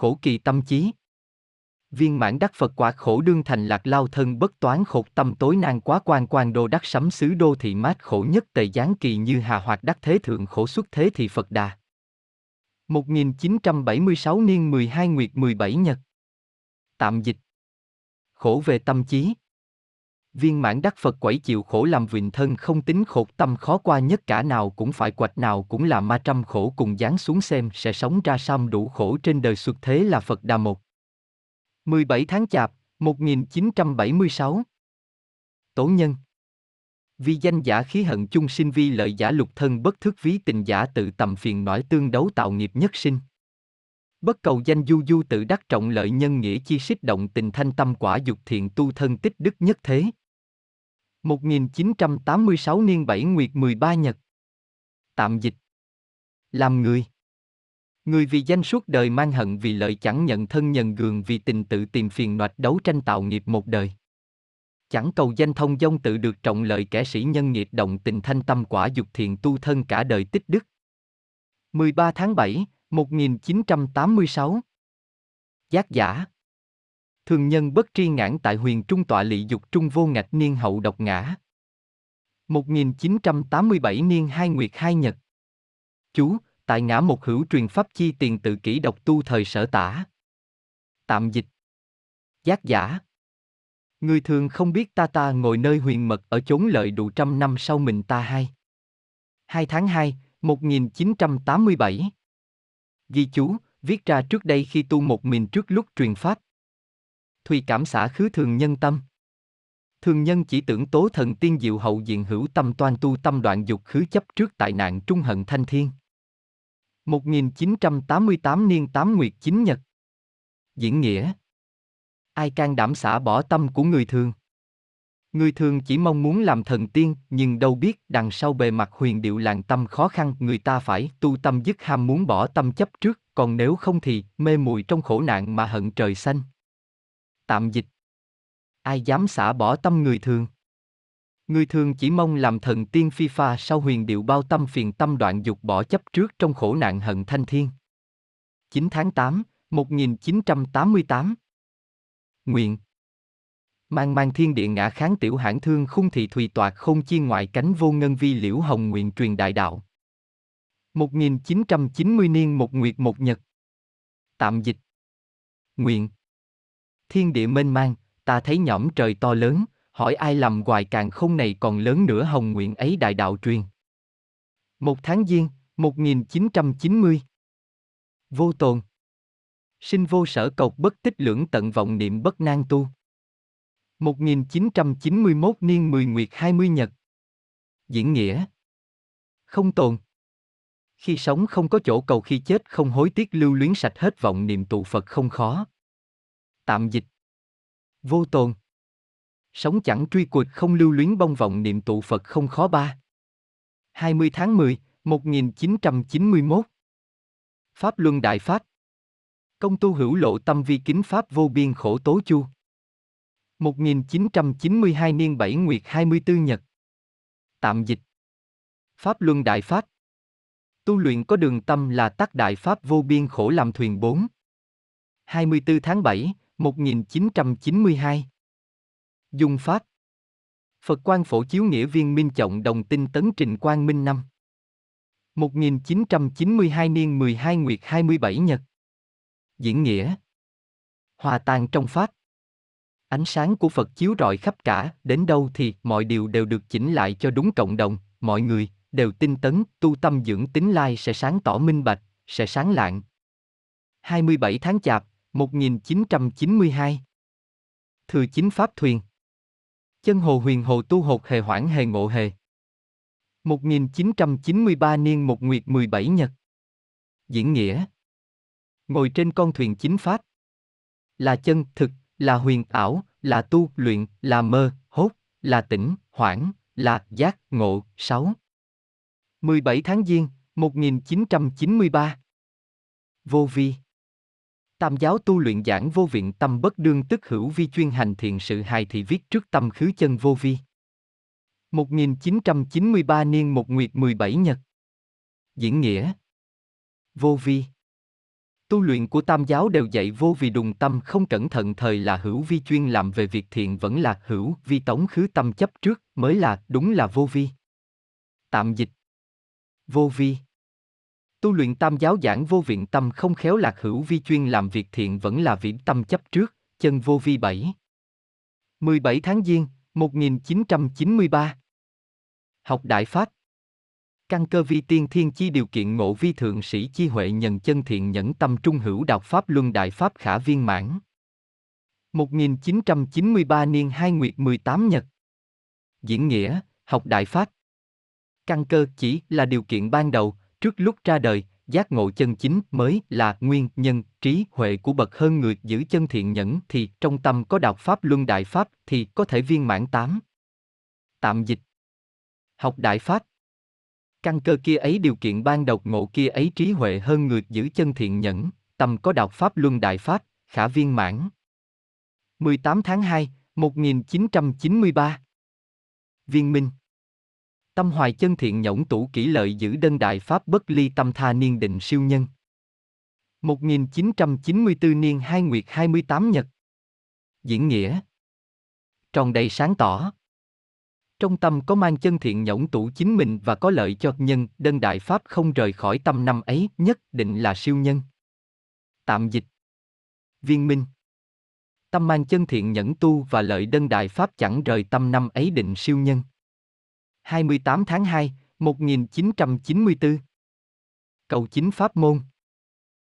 khổ kỳ tâm chí. Viên mãn đắc Phật quả khổ đương thành lạc lao thân bất toán khột tâm tối nan quá quan quan đô đắc sấm xứ đô thị mát khổ nhất tề gián kỳ như hà hoạt đắc thế thượng khổ xuất thế thì Phật đà. 1976 niên 12 nguyệt 17 nhật. Tạm dịch. Khổ về tâm trí. Viên mãn đắc Phật quẩy chịu khổ làm vịnh thân không tính khổ tâm khó qua nhất cả nào cũng phải quạch nào cũng là ma trăm khổ cùng dán xuống xem sẽ sống ra sam đủ khổ trên đời xuất thế là Phật Đà một. 17 tháng Chạp, 1976 Tổ nhân Vì danh giả khí hận chung sinh vi lợi giả lục thân bất thức ví tình giả tự tầm phiền nổi tương đấu tạo nghiệp nhất sinh. Bất cầu danh du du tự đắc trọng lợi nhân nghĩa chi xích động tình thanh tâm quả dục thiện tu thân tích đức nhất thế. 1986 niên 7 nguyệt 13 nhật. Tạm dịch. Làm người. Người vì danh suốt đời mang hận vì lợi chẳng nhận thân nhận gường vì tình tự tìm phiền noạch đấu tranh tạo nghiệp một đời. Chẳng cầu danh thông dông tự được trọng lợi kẻ sĩ nhân nghiệp động tình thanh tâm quả dục thiện tu thân cả đời tích đức. 13 tháng 7, 1986 Giác giả Thường nhân bất tri ngãn tại huyền trung tọa lị dục trung vô ngạch niên hậu độc ngã. 1987 niên hai nguyệt hai nhật. Chú, tại ngã một hữu truyền pháp chi tiền tự kỷ độc tu thời sở tả. Tạm dịch. Giác giả. Người thường không biết ta ta ngồi nơi huyền mật ở chốn lợi đủ trăm năm sau mình ta hai 2 tháng 2, 1987 Ghi chú, viết ra trước đây khi tu một mình trước lúc truyền pháp. Thùy cảm xả khứ thường nhân tâm. Thường nhân chỉ tưởng tố thần tiên diệu hậu diện hữu tâm toan tu tâm đoạn dục khứ chấp trước tại nạn trung hận thanh thiên. 1988 niên 8 nguyệt 9 nhật. Diễn nghĩa. Ai can đảm xả bỏ tâm của người thường? Người thường chỉ mong muốn làm thần tiên, nhưng đâu biết đằng sau bề mặt huyền điệu làng tâm khó khăn, người ta phải tu tâm dứt ham muốn bỏ tâm chấp trước, còn nếu không thì mê muội trong khổ nạn mà hận trời xanh. Tạm dịch. Ai dám xả bỏ tâm người thường? Người thường chỉ mong làm thần tiên phi pha sau huyền điệu bao tâm phiền tâm đoạn dục bỏ chấp trước trong khổ nạn hận thanh thiên. 9 tháng 8, 1988 Nguyện Mang mang thiên địa ngã kháng tiểu hãn thương khung thị thùy toạc không chi ngoại cánh vô ngân vi liễu hồng nguyện truyền đại đạo. 1990 niên một nguyệt một nhật. Tạm dịch. Nguyện. Thiên địa mênh mang, ta thấy nhõm trời to lớn, hỏi ai làm hoài càng không này còn lớn nữa hồng nguyện ấy đại đạo truyền. Một tháng giêng, 1990. Vô tồn. Sinh vô sở cộc bất tích lưỡng tận vọng niệm bất nan tu. 1991 niên 10 nguyệt 20 nhật. Diễn nghĩa. Không tồn. Khi sống không có chỗ cầu khi chết không hối tiếc lưu luyến sạch hết vọng niệm tụ Phật không khó. Tạm dịch. Vô tồn. Sống chẳng truy cuột không lưu luyến bông vọng niệm tụ Phật không khó ba. 20 tháng 10, 1991 Pháp Luân Đại Pháp. Công tu hữu lộ tâm vi kính Pháp vô biên khổ tố chu. 1992 niên 7 nguyệt 24 nhật. Tạm dịch. Pháp Luân Đại Pháp. Tu luyện có đường tâm là tắc đại Pháp vô biên khổ làm thuyền 4 24 tháng 7, 1992 Dung Pháp. Phật quan phổ chiếu nghĩa viên minh trọng đồng tinh tấn trình quang minh năm. 1992 niên 12 nguyệt 27 nhật. Diễn nghĩa. Hòa tan trong Pháp. Ánh sáng của Phật chiếu rọi khắp cả, đến đâu thì mọi điều đều được chỉnh lại cho đúng cộng đồng, mọi người đều tinh tấn, tu tâm dưỡng tính lai sẽ sáng tỏ minh bạch, sẽ sáng lạng. 27 tháng Chạp, 1992 Thừa chính Pháp Thuyền. Chân hồ huyền hồ tu hột hề hoảng hề ngộ hề. 1993 niên một nguyệt 17 nhật. Diễn nghĩa. Ngồi trên con thuyền chính Pháp. Là chân, thực, là huyền ảo, là tu, luyện, là mơ, hốt, là tỉnh, hoảng, là giác, ngộ, 6. 17 tháng Giêng, 1993 Vô vi. Tam giáo tu luyện giảng vô viện tâm bất đương tức hữu vi chuyên hành thiện sự hài thì viết trước tâm khứ chân vô vi. 1993 niên một nguyệt 17 nhật. Diễn nghĩa Vô vi Tu luyện của tam giáo đều dạy vô vì đùng tâm không cẩn thận thời là hữu vi chuyên làm về việc thiện vẫn là hữu vi tống khứ tâm chấp trước mới là đúng là vô vi. Tạm dịch Vô vi Tu luyện tam giáo giảng vô viện tâm không khéo lạc hữu vi chuyên làm việc thiện vẫn là viễn tâm chấp trước, chân vô vi 7. 17 tháng Giêng, 1993 Học Đại Pháp Căn cơ vi tiên thiên chi điều kiện ngộ vi thượng sĩ chi huệ nhân chân thiện nhẫn tâm trung hữu đạo Pháp luân đại Pháp khả viên mãn. 1993 niên 2 nguyệt 18 nhật Diễn nghĩa, học Đại Pháp Căn cơ chỉ là điều kiện ban đầu, trước lúc ra đời, giác ngộ chân chính mới là nguyên nhân trí huệ của bậc hơn người giữ chân thiện nhẫn thì trong tâm có đạo pháp luân đại pháp thì có thể viên mãn tám. Tạm dịch. Học đại pháp. Căn cơ kia ấy điều kiện ban đầu ngộ kia ấy trí huệ hơn người giữ chân thiện nhẫn, tâm có đạo pháp luân đại pháp, khả viên mãn. 18 tháng 2, 1993 Viên Minh Tâm hoài chân thiện nhõng tủ kỹ lợi giữ đơn đại pháp bất ly tâm tha niên định siêu nhân. 1994 niên 2 nguyệt 28 nhật. Diễn nghĩa. Tròn đầy sáng tỏ. Trong tâm có mang chân thiện nhõng tủ chính mình và có lợi cho nhân, đơn đại pháp không rời khỏi tâm năm ấy, nhất định là siêu nhân. Tạm dịch. Viên minh. Tâm mang chân thiện nhẫn tu và lợi đơn đại pháp chẳng rời tâm năm ấy định siêu nhân. 28 tháng 2, 1994 Cầu chính pháp môn.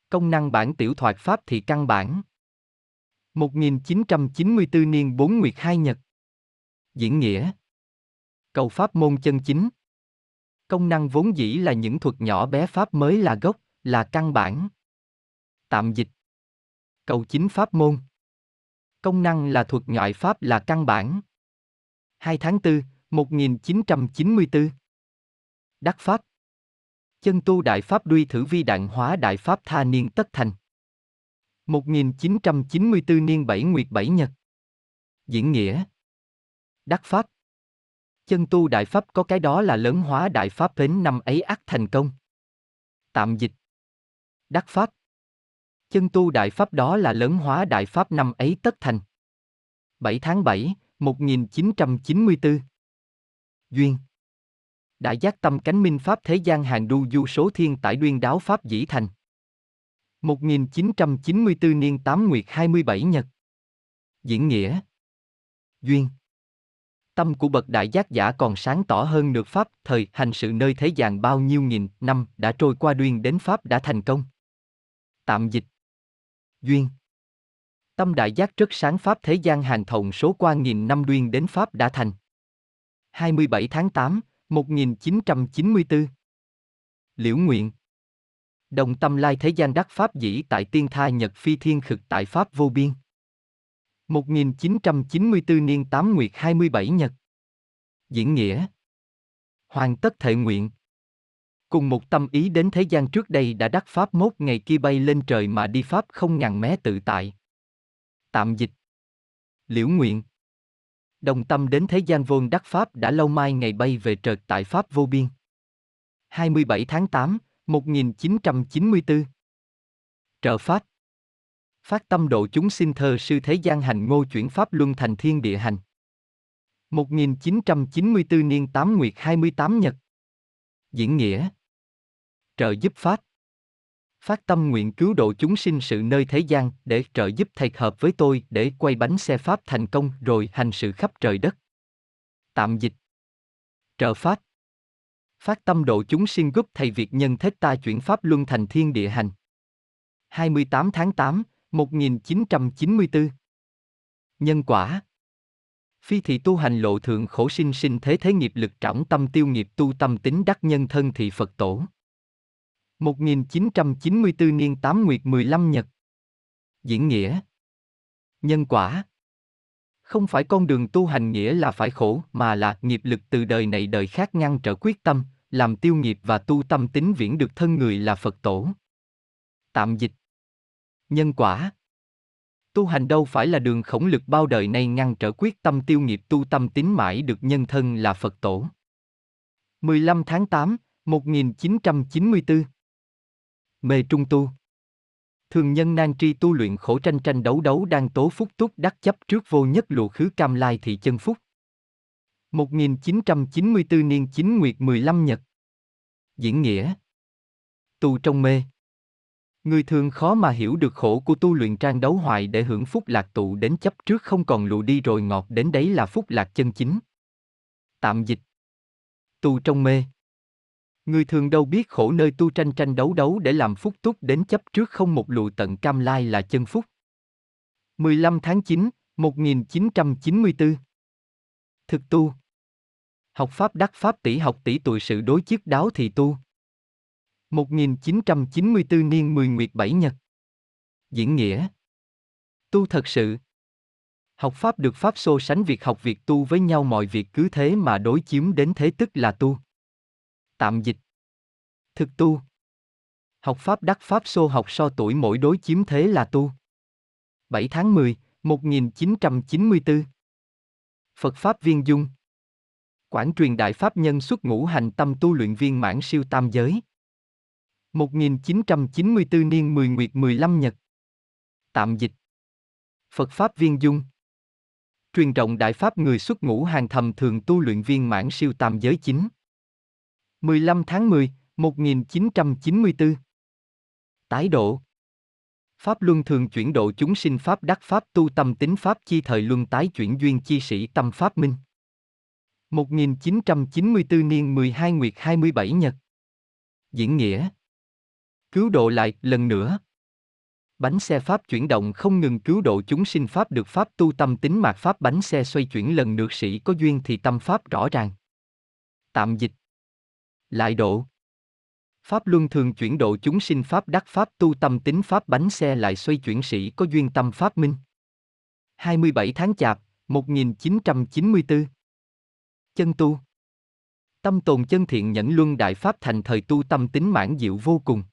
Công năng bản tiểu thoại pháp thì căn bản. 1994 niên 4 nguyệt 2 nhật. Diễn nghĩa. Cầu pháp môn chân chính. Công năng vốn dĩ là những thuật nhỏ bé pháp mới là gốc, là căn bản. Tạm dịch. Cầu chính pháp môn. Công năng là thuật ngoại pháp là căn bản. 2 tháng 4, 1994 Đắc Pháp. Chân tu Đại Pháp Duy Thử Vi Đạn Hóa Đại Pháp Tha Niên Tất Thành. 1994 niên 7 Nguyệt 7 Nhật. Diễn nghĩa. Đắc Pháp. Chân tu Đại Pháp có cái đó là lớn hóa Đại Pháp đến năm ấy ác thành công. Tạm dịch. Đắc Pháp. Chân tu Đại Pháp đó là lớn hóa Đại Pháp năm ấy tất thành. 7 tháng 7, 1994 Duyên. Đại giác tâm cánh minh Pháp thế gian hàng đu du số thiên tải đuyên đáo Pháp dĩ thành. 1994 niên 8 nguyệt 27 nhật. Diễn nghĩa. Duyên. Tâm của bậc đại giác giả còn sáng tỏ hơn được Pháp, thời, hành sự nơi thế gian bao nhiêu nghìn năm đã trôi qua duyên đến Pháp đã thành công. Tạm dịch. Duyên. Tâm đại giác rất sáng Pháp thế gian hàng thồng số qua nghìn năm duyên đến Pháp đã thành. 27 tháng 8, 1994 Liễu Nguyện. Đồng tâm lai thế gian đắc Pháp dĩ tại tiên tha nhật phi thiên khực tại Pháp vô biên. 1994 niên 8 nguyệt 27 nhật. Diễn nghĩa. Hoàn tất thệ nguyện. Cùng một tâm ý đến thế gian trước đây đã đắc Pháp mốt ngày kia bay lên trời mà đi Pháp không ngàn mé tự tại. Tạm dịch. Liễu Nguyện. Đồng tâm đến thế gian vôn đắc Pháp đã lâu mai ngày bay về trợt tại Pháp vô biên. 27 tháng 8, 1994 Trợ Pháp. Phát tâm độ chúng sinh thơ sư thế gian hành ngô chuyển Pháp luân thành thiên địa hành. 1994 niên 8 nguyệt 28 nhật. Diễn nghĩa. Trợ giúp Pháp. Phát tâm nguyện cứu độ chúng sinh sự nơi thế gian để trợ giúp thầy hợp với tôi để quay bánh xe Pháp thành công rồi hành sự khắp trời đất. Tạm dịch Trợ Pháp Phát tâm độ chúng sinh giúp thầy Việt nhân thế ta chuyển Pháp luân thành thiên địa hành. 28 tháng 8, 1994 Nhân quả Phi thị tu hành lộ thượng khổ sinh sinh thế thế nghiệp lực trọng tâm tiêu nghiệp tu tâm tính đắc nhân thân thị Phật tổ. 1994 niên 8 nguyệt 15 nhật. Diễn nghĩa. Nhân quả. Không phải con đường tu hành nghĩa là phải khổ, mà là nghiệp lực từ đời này đời khác ngăn trở quyết tâm, làm tiêu nghiệp và tu tâm tính viễn được thân người là Phật tổ. Tạm dịch. Nhân quả. Tu hành đâu phải là đường khổng lực bao đời nay ngăn trở quyết tâm tiêu nghiệp tu tâm tính mãi được nhân thân là Phật tổ. 15 tháng 8, 1994 Mê Trung Tu Thường nhân nan tri tu luyện khổ tranh tranh đấu đấu đang tố phúc túc đắc chấp trước vô nhất lụa khứ cam lai thị chân phúc. 1994 niên 9 nguyệt 15 nhật. Diễn nghĩa. Tu trong mê. Người thường khó mà hiểu được khổ của tu luyện trang đấu hoài để hưởng phúc lạc tụ đến chấp trước không còn lụ đi rồi ngọt đến đấy là phúc lạc chân chính. Tạm dịch. Tu trong mê. Người thường đâu biết khổ nơi tu tranh tranh đấu đấu để làm phúc túc đến chấp trước không một lụ tận cam lai là chân phúc. 15 tháng 9, 1994 Thực tu. Học pháp đắc pháp tỷ học tỷ tuổi sự đối chiếc đáo thì tu. 1994 niên 10 nguyệt 7 nhật. Diễn nghĩa. Tu thật sự. Học pháp được pháp so sánh việc học việc tu với nhau mọi việc cứ thế mà đối chiếm đến thế tức là tu. Tạm dịch. Thực tu. Học pháp đắc pháp xô học so tuổi mỗi đối chiếm thế là tu. 7 tháng 10, 1994 Phật Pháp Viên Dung. Quảng truyền Đại Pháp Nhân xuất ngũ hành tâm tu luyện viên mãn siêu tam giới. 1994 niên 10 nguyệt 15 nhật. Tạm dịch. Phật Pháp Viên Dung. Truyền rộng Đại Pháp người xuất ngũ hàng thầm thường tu luyện viên mãn siêu tam giới chính. 15 tháng 10, 1994 Tái độ. Pháp luân thường chuyển độ chúng sinh Pháp đắc Pháp tu tâm tính Pháp chi thời luân tái chuyển duyên chi sĩ tâm Pháp minh. 1994 niên 12 nguyệt 27 nhật. Diễn nghĩa. Cứu độ lại, lần nữa. Bánh xe Pháp chuyển động không ngừng cứu độ chúng sinh Pháp được Pháp tu tâm tính mạt Pháp bánh xe xoay chuyển lần được sĩ có duyên thì tâm Pháp rõ ràng. Tạm dịch lại độ. Pháp luân thường chuyển độ chúng sinh Pháp đắc Pháp tu tâm tính Pháp bánh xe lại xoay chuyển sĩ có duyên tâm Pháp minh. 27 tháng Chạp, 1994 Chân tu. Tâm tồn chân thiện nhẫn luân đại Pháp thành thời tu tâm tính mãn diệu vô cùng.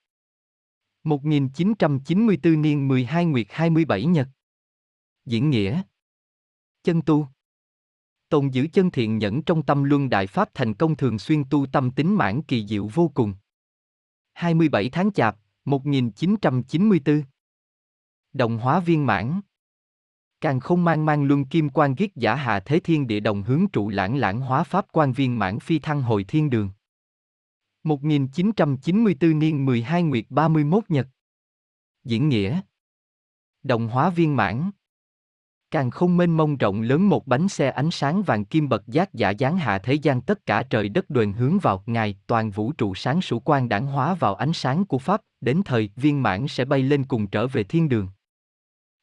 1994 niên 12 nguyệt 27 nhật. Diễn nghĩa. Chân tu. Tồn giữ chân thiện nhẫn trong tâm luân đại Pháp thành công thường xuyên tu tâm tính mãn kỳ diệu vô cùng. 27 tháng Chạp, 1994 Đồng hóa viên mãn. Càng không mang mang luân kim quan giết giả hạ thế thiên địa đồng hướng trụ lãng lãng hóa pháp quan viên mãn phi thăng hồi thiên đường. 1994 niên 12 nguyệt 31 nhật. Diễn nghĩa. Đồng hóa viên mãn. Càng không mênh mông rộng lớn một bánh xe ánh sáng vàng kim bật giác giả dáng hạ thế gian tất cả trời đất đoàn hướng vào Ngài toàn vũ trụ sáng sủ quan đảng hóa vào ánh sáng của Pháp, đến thời viên mãn sẽ bay lên cùng trở về thiên đường.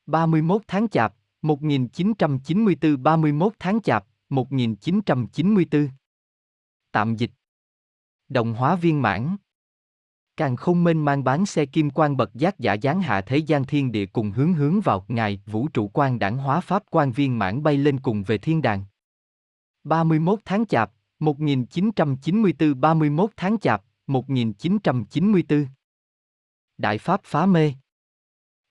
31 tháng Chạp, 1994 31 tháng Chạp, 1994 Tạm dịch. Đồng hóa viên mãn. Càng không mênh mang bán xe kim quan bậc giác giả dáng hạ thế gian thiên địa cùng hướng hướng vào ngài vũ trụ quan đảng hóa pháp quan viên mãn bay lên cùng về thiên đàng. 31 tháng Chạp, 1994 31 tháng Chạp, 1994 Đại Pháp phá mê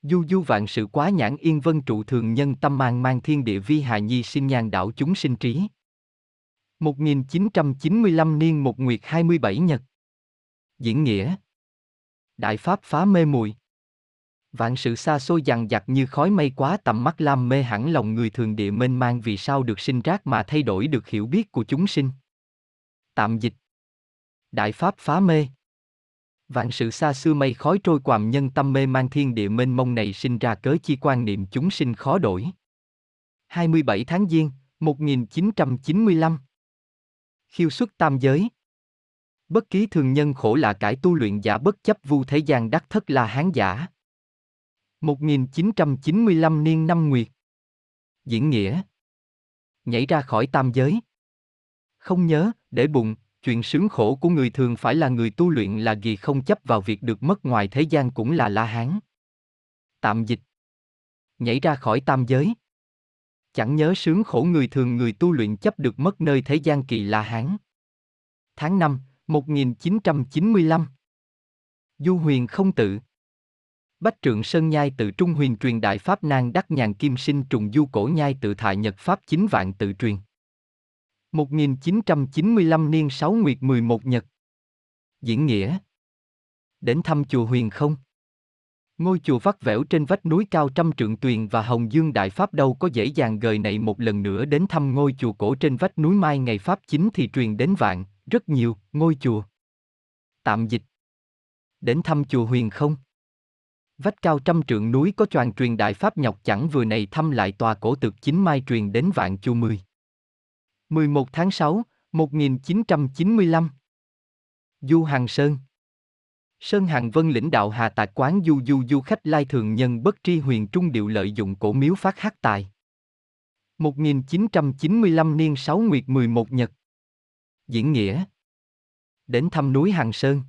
Du du vạn sự quá nhãn yên vân trụ thường nhân tâm mang mang thiên địa vi hài nhi sinh nhan đạo chúng sinh trí. 1995 niên một nguyệt 27 nhật Diễn nghĩa Đại Pháp phá mê muội. Vạn sự xa xôi dằn vặt như khói mây quá tầm mắt lam mê hẳn lòng người thường địa mênh mang vì sao được sinh rác mà thay đổi được hiểu biết của chúng sinh. Tạm dịch. Đại Pháp phá mê. Vạn sự xa xưa mây khói trôi quàm nhân tâm mê mang thiên địa mênh mông này sinh ra cớ chi quan niệm chúng sinh khó đổi. 27 tháng Giêng, 1995 Khiêu xuất tam giới. Bất ký thường nhân khổ là cải tu luyện giả bất chấp vu thế gian đắc thất là hán giả. 1995 niên năm nguyệt. Diễn nghĩa. Nhảy ra khỏi tam giới. Không nhớ, để bụng, chuyện sướng khổ của người thường phải là người tu luyện là gì không chấp vào việc được mất ngoài thế gian cũng là la hán. Tạm dịch. Nhảy ra khỏi tam giới. Chẳng nhớ sướng khổ người thường người tu luyện chấp được mất nơi thế gian kỳ la hán. Tháng 5, 1995 Du huyền không tự Bách trượng Sơn Nhai tự Trung huyền truyền Đại Pháp Nang Đắc Nhàn Kim Sinh trùng du cổ nhai tự thại Nhật Pháp chính vạn tự truyền. 1995 niên 6 nguyệt 11 nhật. Diễn nghĩa. Đến thăm chùa huyền không. Ngôi chùa vắt vẻo trên vách núi cao trăm trượng tuyền và Hồng Dương Đại Pháp đâu có dễ dàng gời này một lần nữa đến thăm ngôi chùa cổ trên vách núi mai ngày Pháp chính thì truyền đến vạn, rất nhiều, ngôi chùa. Tạm dịch. Đến thăm chùa huyền không? Vách cao trăm trượng núi có choàng truyền Đại Pháp nhọc chẳng vừa này thăm lại tòa cổ thực chính mai truyền đến vạn chu mười. 11 tháng 6, 1995 Du Hàng Sơn Sơn Hàng Vân lĩnh đạo Hà Tạc quán du du du khách lai thường nhân bất tri huyền trung điệu lợi dụng cổ miếu phát hát tài. 1995 niên 6 nguyệt 11 nhật. Diễn nghĩa. Đến thăm núi Hàng Sơn.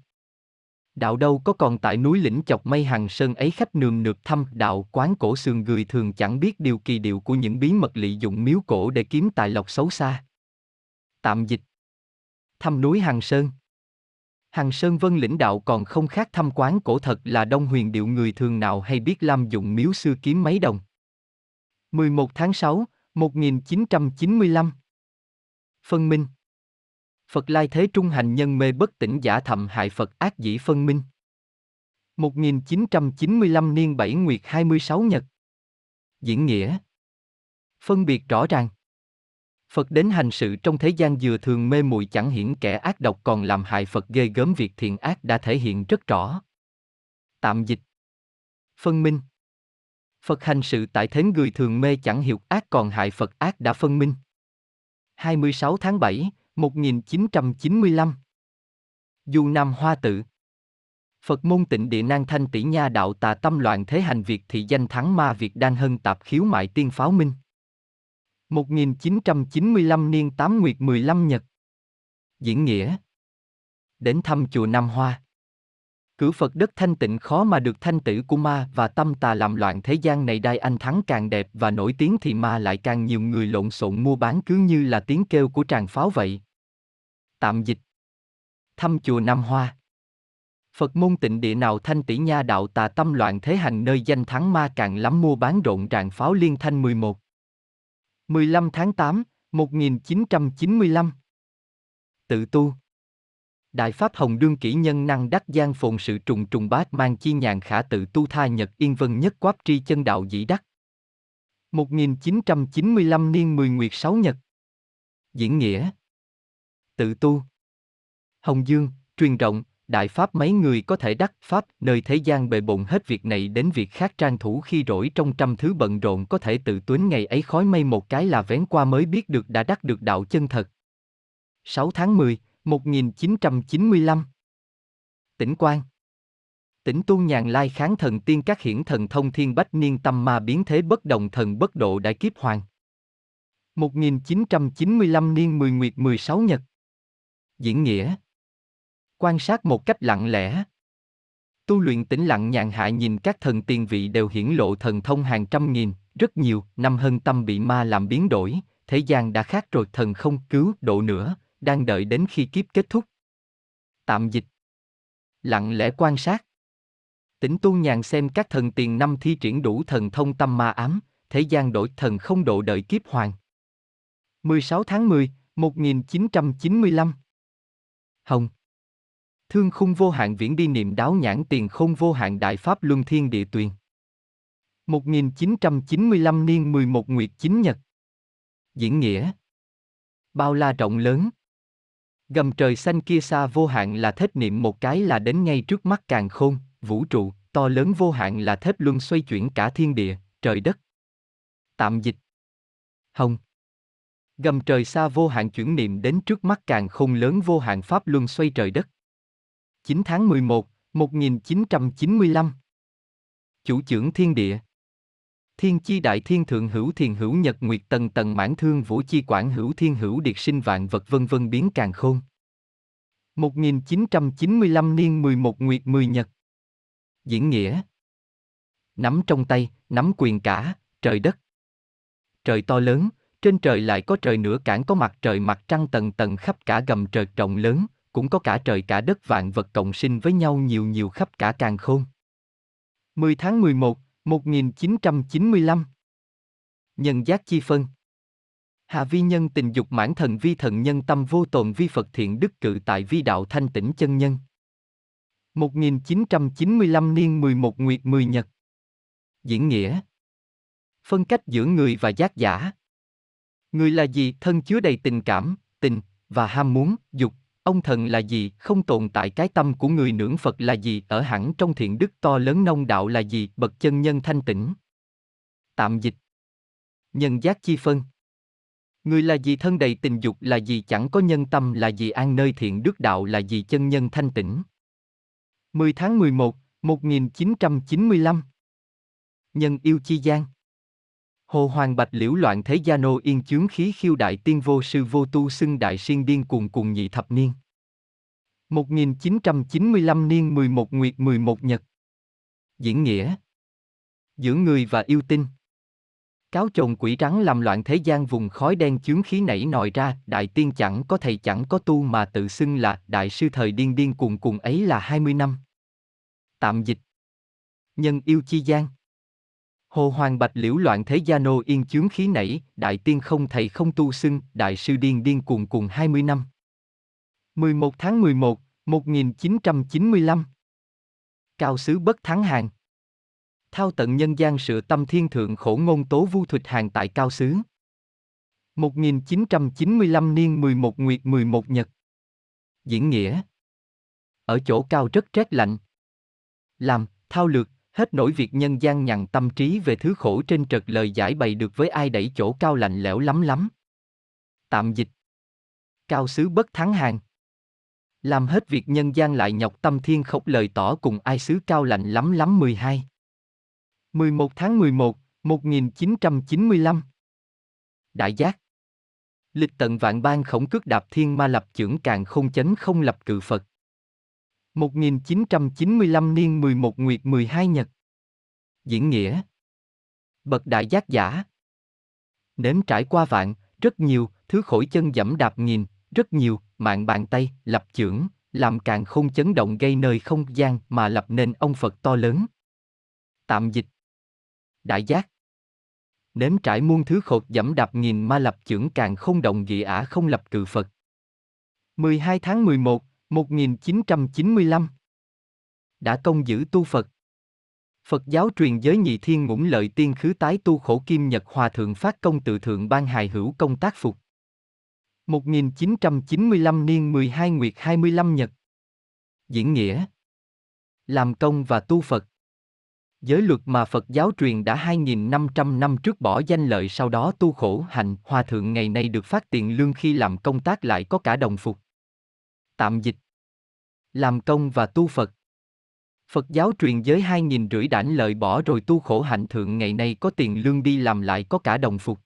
Đạo đâu có còn tại núi lĩnh chọc mây Hàng Sơn ấy khách nườm nượp thăm đạo quán cổ sườn người thường chẳng biết điều kỳ điệu của những bí mật lợi dụng miếu cổ để kiếm tài lộc xấu xa. Tạm dịch. Thăm núi Hàng Sơn. Hàng Sơn Vân lĩnh đạo còn không khác thăm quán cổ thật là đông huyền điệu người thường nào hay biết lam dụng miếu xưa kiếm mấy đồng. 11 tháng 6, 1995 Phân minh Phật Lai Thế Trung hành nhân mê bất tỉnh giả thầm hại Phật ác dĩ phân minh. 1995 niên 7 nguyệt 26 nhật. Diễn nghĩa. Phân biệt rõ ràng. Phật đến hành sự trong thế gian vừa thường mê muội chẳng hiển kẻ ác độc còn làm hại Phật ghê gớm việc thiện ác đã thể hiện rất rõ. Tạm dịch. Phân minh. Phật hành sự tại thế người thường mê chẳng hiểu ác còn hại Phật ác đã phân minh. 26 tháng 7, 1995 Du Nam Hoa Tự Phật môn tịnh địa nan thanh tỷ nha đạo tà tâm loạn thế hành việc thị danh thắng ma việt đan hân tạp khiếu mại tiên pháo minh. 1995 niên 8 nguyệt 15 nhật. Diễn nghĩa. Đến thăm chùa Nam Hoa. Cử Phật đất thanh tịnh khó mà được thanh tử của ma và tâm tà làm loạn thế gian này đai anh thắng càng đẹp và nổi tiếng thì ma lại càng nhiều người lộn xộn mua bán cứ như là tiếng kêu của tràng pháo vậy. Tạm dịch. Thăm chùa Nam Hoa. Phật môn tịnh địa nào thanh tỷ nha đạo tà tâm loạn thế hành nơi danh thắng ma càng lắm mua bán rộn ràng pháo liên thanh 11. 15 tháng 8, 1995 Tự tu Đại Pháp Hồng Đương kỹ nhân năng đắc gian phồn sự trùng trùng bát mang chi nhàn khả tự tu tha nhật yên vân nhất quáp tri chân đạo dĩ đắc 1995 niên 10 nguyệt 6 nhật Diễn nghĩa Tự tu Hồng Dương, truyền rộng, đại pháp mấy người có thể đắc pháp nơi thế gian bề bộn hết việc này đến việc khác trang thủ khi rỗi trong trăm thứ bận rộn có thể tự tuấn ngày ấy khói mây một cái là vén qua mới biết được đã đắc được đạo chân thật. 6 tháng 10, 1995 Tỉnh Quang Tỉnh tu nhàn lai kháng thần tiên các hiển thần thông thiên bách niên tâm ma biến thế bất đồng thần bất độ đại kiếp hoàng. 1995 niên 10 nguyệt 16 nhật Diễn nghĩa Quan sát một cách lặng lẽ. Tu luyện tĩnh lặng nhàn hạ nhìn các thần tiền vị đều hiển lộ thần thông hàng trăm nghìn, rất nhiều, năm hơn tâm bị ma làm biến đổi, thế gian đã khác rồi thần không cứu độ nữa, đang đợi đến khi kiếp kết thúc. Tạm dịch. Lặng lẽ quan sát. Tĩnh tu nhàn xem các thần tiền năm thi triển đủ thần thông tâm ma ám, thế gian đổi thần không độ đợi kiếp hoàng. 16 tháng 10, 1995 Hồng Thương khung vô hạn viễn đi niệm đáo nhãn tiền không vô hạn đại pháp luân thiên địa tuyền. 1995 niên 11 nguyệt chính nhật. Diễn nghĩa. Bao la rộng lớn. Gầm trời xanh kia xa vô hạn là thết niệm một cái là đến ngay trước mắt càng khôn, vũ trụ, to lớn vô hạn là thết luân xoay chuyển cả thiên địa, trời đất. Tạm dịch. Hồng. Gầm trời xa vô hạn chuyển niệm đến trước mắt càng không lớn vô hạn pháp luân xoay trời đất. 9 tháng 11, 1995 Chủ trưởng thiên địa. Thiên chi đại thiên thượng hữu thiền hữu nhật nguyệt tần tần mãn thương vũ chi quản hữu thiên hữu điệt sinh vạn vật vân vân biến càng khôn. 1995 niên 11 nguyệt 10 nhật. Diễn nghĩa. Nắm trong tay, nắm quyền cả, trời đất. Trời to lớn, trên trời lại có trời nửa cản có mặt trời mặt trăng tầng tầng khắp cả gầm trời rộng lớn, cũng có cả trời cả đất vạn vật cộng sinh với nhau nhiều nhiều khắp cả càng khôn. 10 tháng 11, 1995 Nhân giác chi phân Hạ vi nhân tình dục mãn thần vi thần nhân tâm vô tồn vi Phật thiện đức cự tại vi đạo thanh tĩnh chân nhân. 1995 niên 11 nguyệt 10 nhật. Diễn nghĩa. Phân cách giữa người và giác giả. Người là gì? Thân chứa đầy tình cảm, tình và ham muốn, dục. Ông thần là gì? Không tồn tại cái tâm của người nưỡng Phật là gì? Ở hẳn trong thiện đức to lớn nông đạo là gì? Bậc chân nhân thanh tĩnh. Tạm dịch. Nhân giác chi phân. Người là gì thân đầy tình dục là gì chẳng có nhân tâm là gì an nơi thiện đức đạo là gì chân nhân thanh tĩnh. 10 tháng 11, 1995 Nhân yêu chi gian Hồ Hoàng Bạch liễu loạn thế gia nô yên chướng khí khiêu đại tiên vô sư vô tu xưng đại siên điên cuồng cuồng nhị thập niên. 1995 niên 11 nguyệt 11 nhật. Diễn nghĩa. Giữa người và yêu tinh. Cáo chồng quỷ rắn làm loạn thế gian vùng khói đen chướng khí nảy nòi ra, đại tiên chẳng có thầy chẳng có tu mà tự xưng là đại sư thời điên điên cuồng cuồng ấy là 20 năm. Tạm dịch. Nhân yêu chi gian. Hồ Hoàng Bạch liễu loạn thế gia nô yên chướng khí nảy, đại tiên không thầy không tu xưng, đại sư điên điên cuồng cuồng 20 năm. 11 tháng 11, 1995 Cao sứ bất thắng hàng Thao tận nhân gian sự tâm thiên thượng khổ ngôn tố vu thuật hàng tại cao sứ 1995 niên 11 nguyệt 11 nhật. Diễn nghĩa. Ở chỗ cao rất rét lạnh. Làm, thao lược, hết nổi việc nhân gian nhằn tâm trí về thứ khổ trên trật lời giải bày được với ai đẩy chỗ cao lạnh lẽo lắm lắm. Tạm dịch. Cao xứ bất thắng hàng. Làm hết việc nhân gian lại nhọc tâm thiên khóc lời tỏ cùng ai xứ cao lạnh lắm lắm 12. 11 tháng 11, 1995 Đại giác Lịch tận vạn ban khổng cước đạp thiên ma lập trưởng càng không chấn không lập cự Phật 1995 niên 11 nguyệt 12 nhật Diễn nghĩa Bậc đại giác giả Nếm trải qua vạn, rất nhiều, thứ khổi chân dẫm đạp nghìn, rất nhiều, mạng bàn tay, lập trưởng, làm càng không chấn động gây nơi không gian mà lập nên ông Phật to lớn. Tạm dịch đại giác. Nếm trải muôn thứ khột dẫm đạp nghìn ma lập trưởng càng không động dị ả không lập cự Phật. 12 tháng 11, 1995 Đã công giữ tu Phật. Phật giáo truyền giới nhị thiên ngũng lợi tiên khứ tái tu khổ kim nhật hòa thượng phát công tự thượng ban hài hữu công tác phục. 1995 niên 12 nguyệt 25 nhật. Diễn nghĩa. Làm công và tu Phật. Giới luật mà Phật giáo truyền đã 2.500 năm trước bỏ danh lợi sau đó tu khổ hạnh, hòa thượng ngày nay được phát tiền lương khi làm công tác lại có cả đồng phục. Tạm dịch Làm công và tu Phật Phật giáo truyền giới 2.000 rưỡi đảnh lợi bỏ rồi tu khổ hạnh thượng ngày nay có tiền lương đi làm lại có cả đồng phục.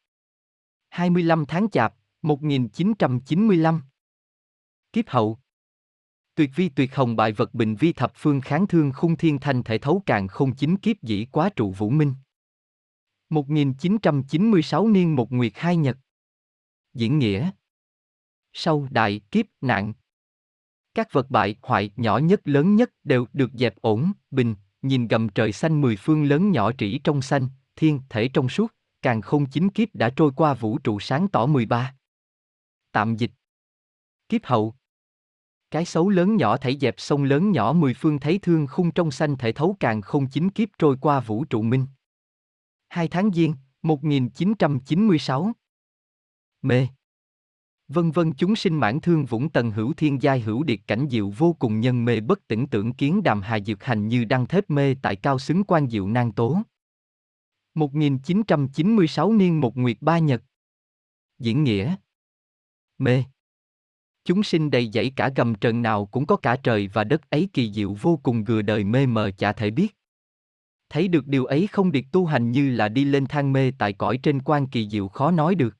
25 tháng Chạp, 1995 Kiếp hậu Tuyệt vi tuyệt hồng bại vật bình vi thập phương kháng thương khung thiên thanh thể thấu càng không chính kiếp dĩ quá trụ vũ minh. 1996 niên một nguyệt hai nhật. Diễn nghĩa. Sau đại kiếp nạn. Các vật bại hoại nhỏ nhất lớn nhất đều được dẹp ổn, bình, nhìn gầm trời xanh mười phương lớn nhỏ trĩ trong xanh, thiên thể trong suốt, càng không chính kiếp đã trôi qua vũ trụ sáng tỏ 13. Tạm dịch. Kiếp hậu cái xấu lớn nhỏ thảy dẹp sông lớn nhỏ mười phương thấy thương khung trong xanh thể thấu càng không chính kiếp trôi qua vũ trụ minh. Hai tháng Giêng, 1996 Mê Vân vân chúng sinh mãn thương vũng tần hữu thiên giai hữu điệt cảnh diệu vô cùng nhân mê bất tỉnh tưởng kiến đàm hà dược hành như đăng thép mê tại cao xứng quan diệu nan tố. 1996 niên một nguyệt ba nhật Diễn nghĩa Mê Chúng sinh đầy dẫy cả gầm trần nào cũng có cả trời và đất ấy kỳ diệu vô cùng gừa đời mê mờ chả thể biết. Thấy được điều ấy không điệt tu hành như là đi lên thang mê tại cõi trên quan kỳ diệu khó nói được.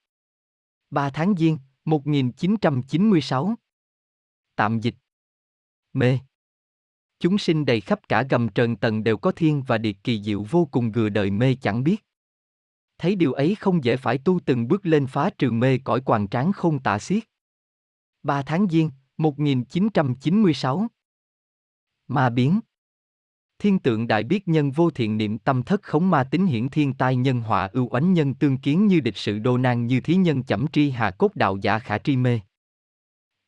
ba tháng Giêng, 1996 Tạm dịch. Mê Chúng sinh đầy khắp cả gầm trần tầng đều có thiên và điệt kỳ diệu vô cùng gừa đời mê chẳng biết. Thấy điều ấy không dễ phải tu từng bước lên phá trường mê cõi quàng tráng không tả xiết. 3 tháng Giêng, 1996 Ma biến. Thiên tượng đại biết nhân vô thiện niệm tâm thất khống ma tính hiển thiên tai nhân họa ưu oánh nhân tương kiến như địch sự đô nan như thí nhân chẩm tri hà cốt đạo giả khả tri mê.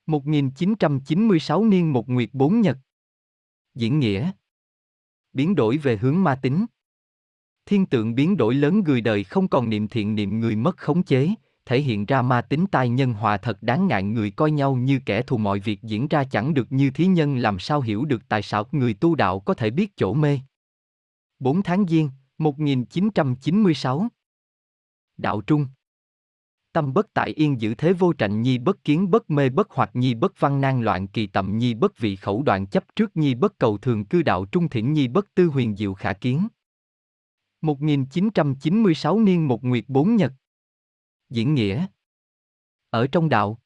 1996 niên một nguyệt bốn nhật. Diễn nghĩa Biến đổi về hướng ma tính Thiên tượng biến đổi lớn người đời không còn niệm thiện niệm người mất khống chế, thể hiện ra ma tính tai nhân hòa thật đáng ngại người coi nhau như kẻ thù mọi việc diễn ra chẳng được như thí nhân làm sao hiểu được tại sao người tu đạo có thể biết chỗ mê. 4 tháng Giêng, 1996 Đạo Trung Tâm bất tại yên giữ thế vô trạnh nhi bất kiến bất mê bất hoặc nhi bất văn nan loạn kỳ tậm nhi bất vị khẩu đoạn chấp trước nhi bất cầu thường cư đạo trung thỉnh nhi bất tư huyền diệu khả kiến. 1996 niên một nguyệt bốn nhật Diễn nghĩa Ở trong đạo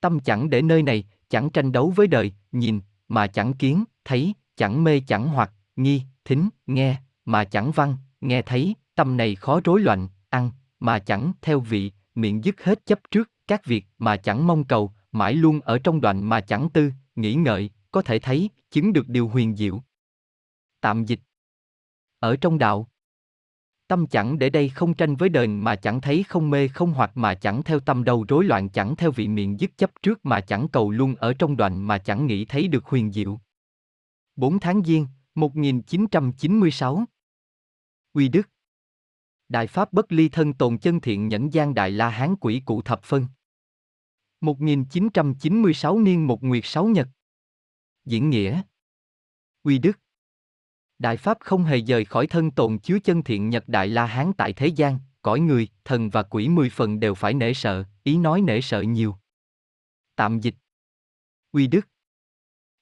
Tâm chẳng để nơi này, chẳng tranh đấu với đời, nhìn, mà chẳng kiến, thấy, chẳng mê chẳng hoặc, nghi, thính, nghe, mà chẳng văn, nghe thấy, tâm này khó rối loạn, ăn, mà chẳng theo vị, miệng dứt hết chấp trước, các việc mà chẳng mong cầu, mãi luôn ở trong đoạn mà chẳng tư, nghĩ ngợi, có thể thấy, chứng được điều huyền diệu. Tạm dịch Ở trong đạo Tâm chẳng để đây không tranh với đời mà chẳng thấy không mê không hoặc mà chẳng theo tâm đầu rối loạn chẳng theo vị miệng dứt chấp trước mà chẳng cầu luôn ở trong đoạn mà chẳng nghĩ thấy được huyền diệu. 4 tháng Giêng, 1996 Uy Đức. Đại Pháp bất ly thân tồn chân thiện nhẫn gian Đại La Hán quỷ cụ thập phân. 1996 niên một nguyệt sáu nhật. Diễn nghĩa. Uy Đức. Đại Pháp không hề rời khỏi thân tồn chứa chân thiện nhật Đại La Hán tại thế gian, cõi người, thần và quỷ mười phần đều phải nể sợ, ý nói nể sợ nhiều. Tạm dịch Uy Đức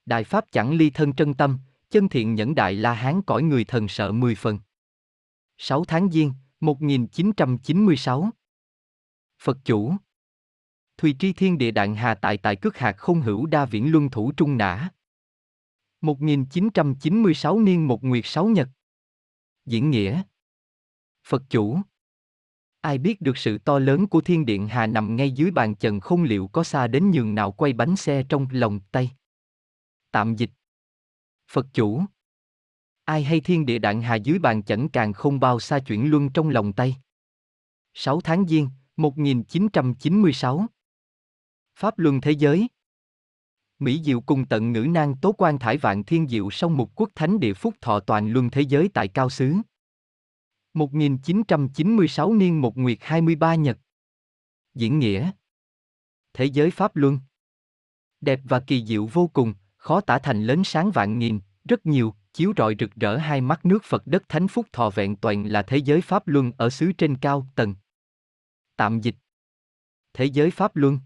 Đại Pháp chẳng ly thân trân tâm, chân thiện nhẫn Đại La Hán cõi người thần sợ mười phần. 6 tháng Giêng, 1996 Phật chủ Thùy tri thiên địa đạn hà tại tại cước hạt không hữu đa viễn luân thủ trung nã. 1996 niên một nguyệt sáu nhật. Diễn nghĩa Phật chủ Ai biết được sự to lớn của thiên điện hà nằm ngay dưới bàn trần không liệu có xa đến nhường nào quay bánh xe trong lòng tay. Tạm dịch Phật chủ Ai hay thiên địa đạn hà dưới bàn chẩn càng không bao xa chuyển luân trong lòng tay. 6 tháng Giêng, 1996 Pháp luân thế giới Mỹ Diệu cùng tận ngữ nang tố quan thải vạn thiên diệu song mục quốc thánh địa phúc thọ toàn luân thế giới tại cao xứ. 1996 niên một nguyệt 23 nhật. Diễn nghĩa. Thế giới Pháp Luân. Đẹp và kỳ diệu vô cùng, khó tả thành lớn sáng vạn nghìn, rất nhiều, chiếu rọi rực rỡ hai mắt nước Phật đất thánh phúc thọ vẹn toàn là thế giới Pháp Luân ở xứ trên cao tầng. Tạm dịch. Thế giới Pháp Luân.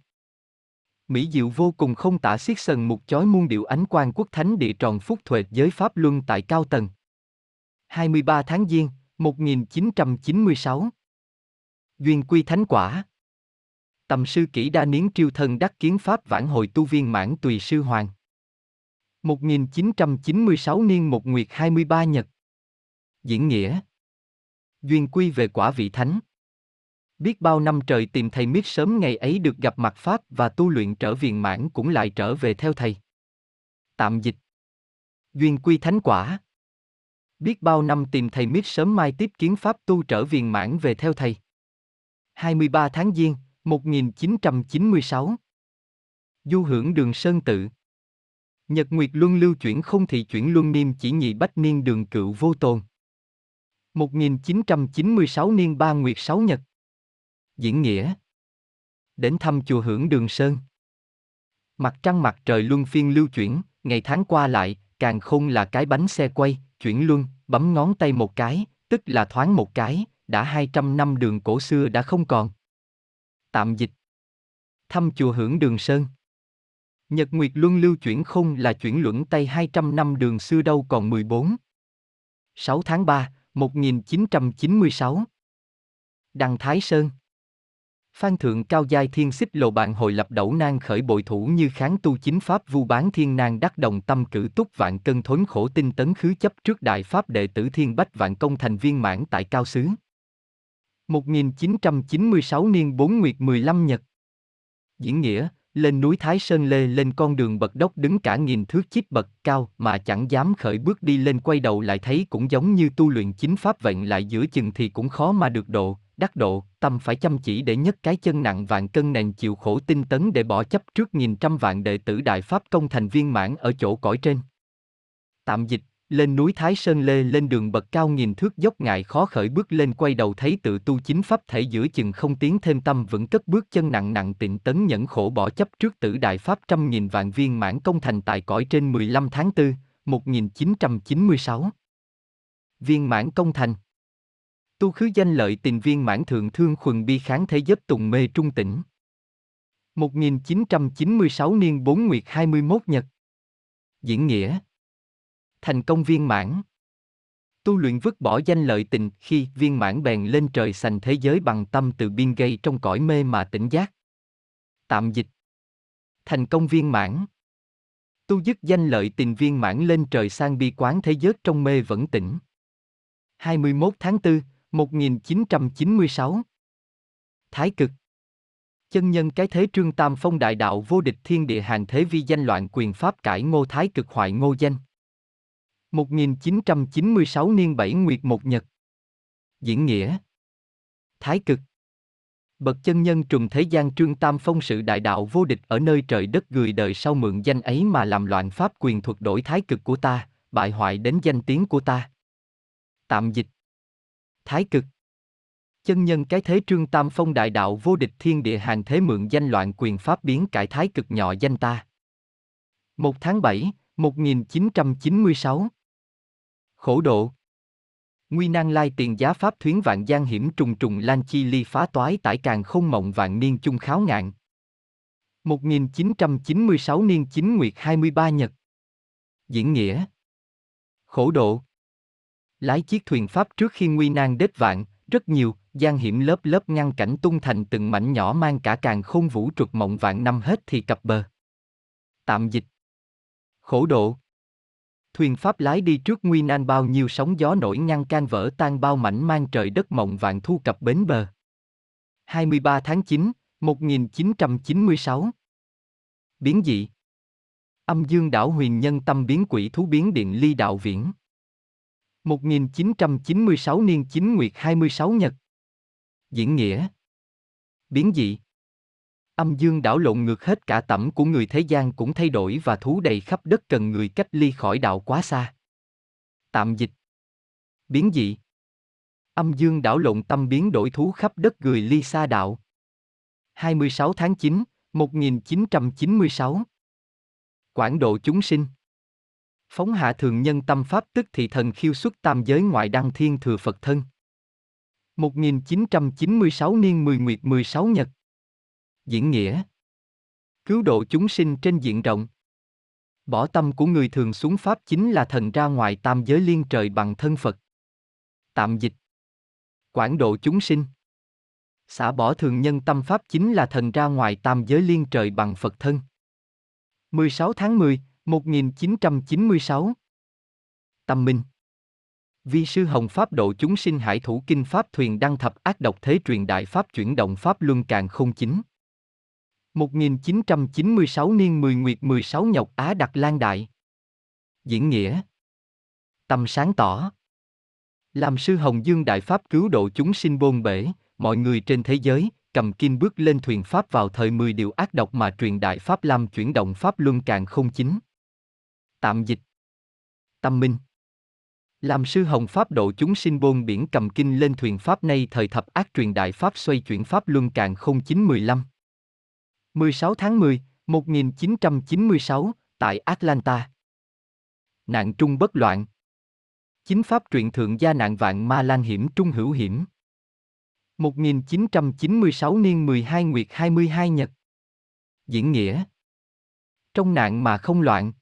Mỹ diệu vô cùng không tả xiết sần một chói muôn điệu ánh quang quốc thánh địa tròn phúc thuệt giới Pháp Luân tại cao tầng. 23 tháng Giêng, 1996 Duyên quy thánh quả. Tầm sư kỹ đa niến triêu thân đắc kiến Pháp vãn hồi tu viên mãn tùy sư hoàng. 1996 niên một nguyệt 23 nhật. Diễn nghĩa. Duyên quy về quả vị thánh. Biết bao năm trời tìm thầy miết sớm ngày ấy được gặp mặt Pháp và tu luyện trở viên mãn cũng lại trở về theo thầy. Tạm dịch Duyên quy thánh quả Biết bao năm tìm thầy miết sớm mai tiếp kiến Pháp tu trở viên mãn về theo thầy. 23 tháng Giêng, 1996 Du hưởng đường Sơn Tự Nhật Nguyệt Luân lưu chuyển không thị chuyển luân niêm chỉ nhị bách niên đường cựu vô tồn. 1996 niên ba Nguyệt sáu Nhật Diễn nghĩa. Đến thăm chùa hưởng đường Sơn. Mặt trăng mặt trời luân phiên lưu chuyển, ngày tháng qua lại, càng không là cái bánh xe quay, chuyển luân, bấm ngón tay một cái, tức là thoáng một cái, đã 200 năm đường cổ xưa đã không còn. Tạm dịch. Thăm chùa hưởng đường Sơn. Nhật Nguyệt Luân lưu chuyển không là chuyển luẩn tay 200 năm đường xưa đâu còn 14. 6 tháng 3, 1996 Đăng Thái Sơn. Phan thượng cao giai thiên xích lộ bạn hội lập đẩu nan khởi bội thủ như kháng tu chính pháp vu bán thiên nan đắc đồng tâm cử túc vạn cân thốn khổ tinh tấn khứ chấp trước đại pháp đệ tử thiên bách vạn công thành viên mãn tại cao xứ. 1996 niên 4 nguyệt 15 nhật. Diễn nghĩa, lên núi Thái Sơn Lê lên con đường bậc đốc đứng cả nghìn thước chít bậc cao mà chẳng dám khởi bước đi lên quay đầu lại thấy cũng giống như tu luyện chính pháp vậy lại giữa chừng thì cũng khó mà được độ, đắc độ, tâm phải chăm chỉ để nhất cái chân nặng vạn cân nền chịu khổ tinh tấn để bỏ chấp trước nghìn trăm vạn đệ tử đại pháp công thành viên mãn ở chỗ cõi trên. Tạm dịch, lên núi Thái Sơn Lê lên đường bậc cao nghìn thước dốc ngại khó khởi bước lên quay đầu thấy tự tu chính pháp thể giữa chừng không tiến thêm tâm vững cất bước chân nặng nặng tịnh tấn nhẫn khổ bỏ chấp trước tử đại pháp trăm nghìn vạn viên mãn công thành tại cõi trên 15 tháng 4, 1996. Viên mãn công thành Tu khứ danh lợi tình viên mãn thượng thương khuần bi kháng thế giấc tùng mê trung tỉnh. 1996 niên 4 nguyệt 21 nhật. Diễn nghĩa Thành công viên mãn Tu luyện vứt bỏ danh lợi tình khi viên mãn bèn lên trời sành thế giới bằng tâm từ biên gây trong cõi mê mà tỉnh giác. Tạm dịch Thành công viên mãn Tu dứt danh lợi tình viên mãn lên trời sang bi quán thế giới trong mê vẫn tỉnh. 21 tháng 4, 1996 Thái cực. Chân nhân cái thế trương tam phong đại đạo vô địch thiên địa hàng thế vi danh loạn quyền pháp cải ngô thái cực hoại ngô danh. 1996 niên bảy nguyệt một nhật. Diễn nghĩa. Thái cực. Bậc chân nhân trùng thế gian trương tam phong sự đại đạo vô địch ở nơi trời đất gửi đời sau mượn danh ấy mà làm loạn pháp quyền thuật đổi thái cực của ta, bại hoại đến danh tiếng của ta. Tạm dịch. Thái cực Chân nhân cái thế trương tam phong đại đạo vô địch thiên địa hàng thế mượn danh loạn quyền pháp biến cải thái cực nhỏ danh ta. 1 tháng 7, 1996 Khổ độ Nguy nan lai tiền giá pháp thuyến vạn gian hiểm trùng trùng lan chi ly phá toái tải càng không mộng vạn niên chung kháo ngạn. 1996 niên 9 nguyệt 23 nhật. Diễn nghĩa Khổ độ Lái chiếc thuyền pháp trước khi nguy nan đết vạn, rất nhiều, gian hiểm lớp lớp ngăn cảnh tung thành từng mảnh nhỏ mang cả càng khôn vũ trục mộng vạn năm hết thì cập bờ. Tạm dịch. Khổ độ. Thuyền pháp lái đi trước nguy nan bao nhiêu sóng gió nổi ngăn can vỡ tan bao mảnh mang trời đất mộng vạn thu cập bến bờ. 23 tháng 9, 1996 Biến dị. Âm dương đảo huyền nhân tâm biến quỷ thú biến điện ly đạo viễn. 1996 niên 9 nguyệt 26 nhật. Diễn nghĩa. Biến dị. Âm dương đảo lộn ngược hết cả tẩm của người thế gian cũng thay đổi và thú đầy khắp đất cần người cách ly khỏi đạo quá xa. Tạm dịch. Biến dị. Âm dương đảo lộn tâm biến đổi thú khắp đất người ly xa đạo. 26 tháng 9, 1996 Quảng độ chúng sinh. Phóng hạ thường nhân tâm pháp tức thị thần khiêu xuất tam giới ngoại đăng thiên thừa Phật thân. 1996 niên 10 nguyệt 16 nhật. Diễn nghĩa. Cứu độ chúng sinh trên diện rộng. Bỏ tâm của người thường xuống pháp chính là thần ra ngoài tam giới liên trời bằng thân phật. Tạm dịch. Quản độ chúng sinh. Xả bỏ thường nhân tâm pháp chính là thần ra ngoài tam giới liên trời bằng Phật thân. 16 tháng 10, 1996 Tâm Minh Vi sư Hồng Pháp độ chúng sinh hải thủ kinh Pháp thuyền đăng thập ác độc thế truyền đại Pháp chuyển động Pháp luân càng không chính. 1996 niên 10 nguyệt 16 nhọc Á Đặc Lan Đại. Diễn nghĩa. Tâm sáng tỏ. Làm sư Hồng Dương Đại Pháp cứu độ chúng sinh bôn bể, mọi người trên thế giới, cầm kim bước lên thuyền Pháp vào thời 10 điều ác độc mà truyền Đại Pháp Lam chuyển động Pháp luân càng không chính. Tạm dịch. Tâm Minh. Làm sư Hồng Pháp độ chúng sinh bôn biển cầm kinh lên thuyền Pháp nay thời thập ác truyền Đại Pháp xoay chuyển Pháp luân càng 0915. 16 tháng 10, 1996, tại Atlanta. Nạn trung bất loạn. Chính pháp truyện thượng gia nạn vạn ma lan hiểm trung hữu hiểm. 1996 niên 12 nguyệt 22 nhật. Diễn nghĩa. Trong nạn mà không loạn.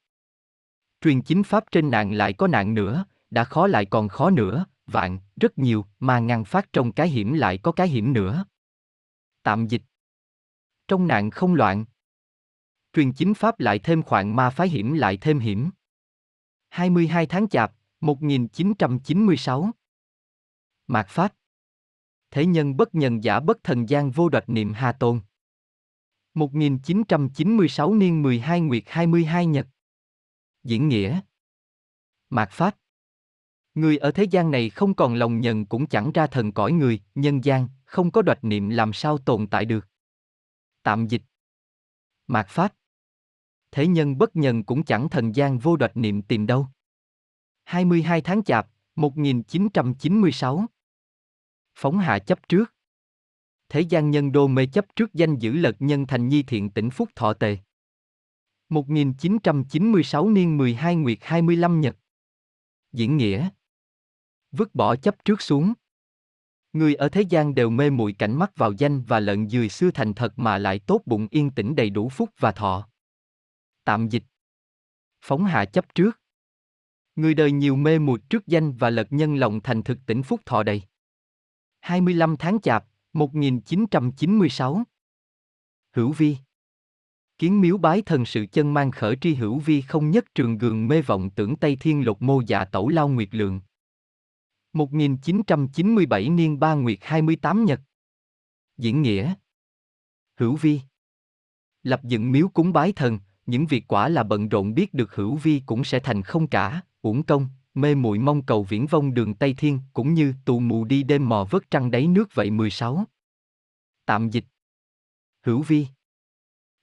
Truyền chính pháp trên nạn lại có nạn nữa, đã khó lại còn khó nữa, vạn, rất nhiều, mà ngăn phát trong cái hiểm lại có cái hiểm nữa. Tạm dịch trong nạn không loạn. Truyền chính pháp lại thêm khoảng ma phái hiểm lại thêm hiểm. 22 tháng Chạp, 1996 Mạt Pháp Thế nhân bất nhân giả bất thần gian vô đoạt niệm Hà Tôn 1996 niên 12 nguyệt 22 nhật Diễn nghĩa Mạt Pháp Người ở thế gian này không còn lòng nhận cũng chẳng ra thần cõi người, nhân gian, không có đoạt niệm làm sao tồn tại được. Tạm dịch. Mạt Pháp. Thế nhân bất nhân cũng chẳng thần gian vô đoạt niệm tìm đâu. 22 tháng Chạp, 1996 Phóng hạ chấp trước Thế gian nhân đô mê chấp trước danh giữ lật nhân thành nhi thiện tỉnh Phúc Thọ Tề 1996 niên 12 nguyệt 25 nhật Diễn nghĩa Vứt bỏ chấp trước xuống Người ở thế gian đều mê muội cảnh mắt vào danh và lợn dười xưa thành thật mà lại tốt bụng yên tĩnh đầy đủ phúc và thọ. Tạm dịch. Phóng hạ chấp trước. Người đời nhiều mê muội trước danh và lật nhân lòng thành thực tỉnh phúc thọ đầy. 25 tháng Chạp, 1996 Hữu Vi Kiến miếu bái thần sự chân mang khởi tri hữu vi không nhất trường gường mê vọng tưởng Tây Thiên lục mô dạ tẩu lao nguyệt lượng. 1997 niên ba nguyệt 28 nhật. Diễn nghĩa Hữu vi Lập dựng miếu cúng bái thần, những việc quả là bận rộn biết được hữu vi cũng sẽ thành không cả, uổng công, mê muội mong cầu viễn vông đường Tây Thiên cũng như tù mù đi đêm mò vớt trăng đáy nước vậy 16. Tạm dịch Hữu vi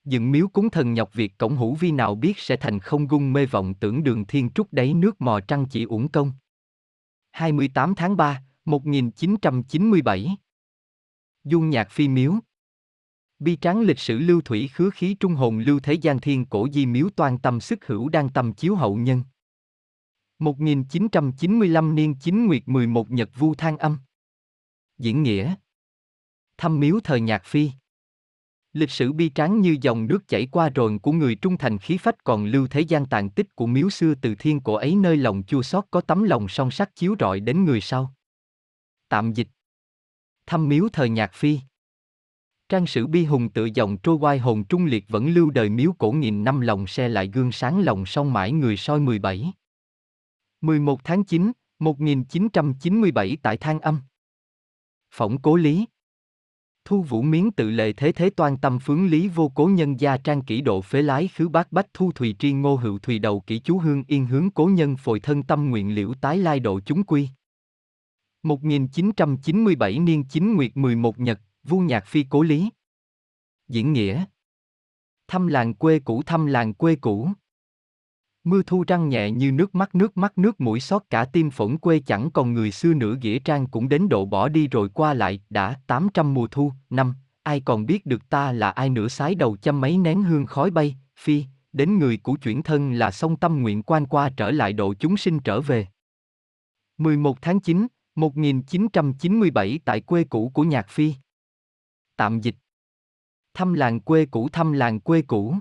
Dựng miếu cúng thần nhọc việc cổng hữu vi nào biết sẽ thành không gung mê vọng tưởng đường thiên trúc đáy nước mò trăng chỉ uổng công. 28 tháng 3, 1997 Dung nhạc phi miếu Bi tráng lịch sử lưu thủy khứ khí trung hồn lưu thế gian thiên cổ di miếu toan tâm sức hữu đang tâm chiếu hậu nhân. 1995 niên chín nguyệt 11 nhật vu thang âm. Diễn nghĩa Thăm miếu thời nhạc phi Lịch sử bi tráng như dòng nước chảy qua rồn của người trung thành khí phách còn lưu thế gian tàn tích của miếu xưa từ thiên cổ ấy nơi lòng chua xót có tấm lòng song sắc chiếu rọi đến người sau. Tạm dịch Thăm miếu thời nhạc phi Trang sử bi hùng tự dòng trôi quai hồn trung liệt vẫn lưu đời miếu cổ nghìn năm lòng xe lại gương sáng lòng song mãi người soi 17. 11 tháng 9, 1997 tại Thang Âm. Phỏng cố lý Thu vũ miến tự lệ thế thế toan tâm phướng lý vô cố nhân gia trang kỹ độ phế lái khứ bác bách thu thùy tri ngô hữu thùy đầu kỹ chú hương yên hướng cố nhân phồi thân tâm nguyện liễu tái lai độ chúng quy. 1997 niên chín nguyệt 11 nhật, vu nhạc phi cố lý. Diễn nghĩa Thăm làng quê cũ thăm làng quê cũ. Mưa thu răng nhẹ như nước mắt nước mắt nước mũi xót cả tim phổn quê chẳng còn người xưa nữa nghĩa trang cũng đến độ bỏ đi rồi qua lại, đã 800 mùa thu, năm, ai còn biết được ta là ai nữa sái đầu chăm mấy nén hương khói bay, phi, đến người của chuyển thân là song tâm nguyện quan qua trở lại độ chúng sinh trở về. 11 tháng 9, 1997 tại quê cũ của Nhạc Phi. Tạm dịch. Thăm làng quê cũ thăm làng quê cũ.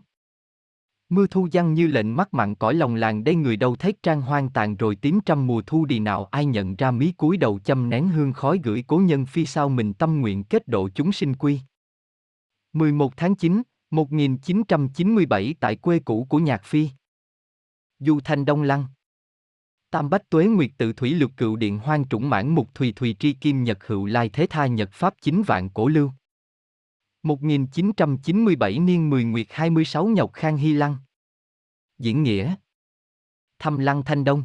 Mưa thu giăng như lệnh mắt mặn cõi lòng làng đây người đâu thấy trang hoang tàn rồi tím trăm mùa thu đi nào ai nhận ra mí cúi đầu châm nén hương khói gửi cố nhân phi sao mình tâm nguyện kết độ chúng sinh quy. 11 tháng 9, 1997 tại quê cũ của Nhạc Phi. Du Thanh Đông Lăng Tam Bách Tuế Nguyệt tự thủy lục cựu điện hoang trũng mãn mục thùy thùy tri kim nhật hữu lai thế tha nhật pháp chính vạn cổ lưu. 1997 niên 10 nguyệt 26 nhọc khang hy lăng. Diễn nghĩa Thăm lăng thanh đông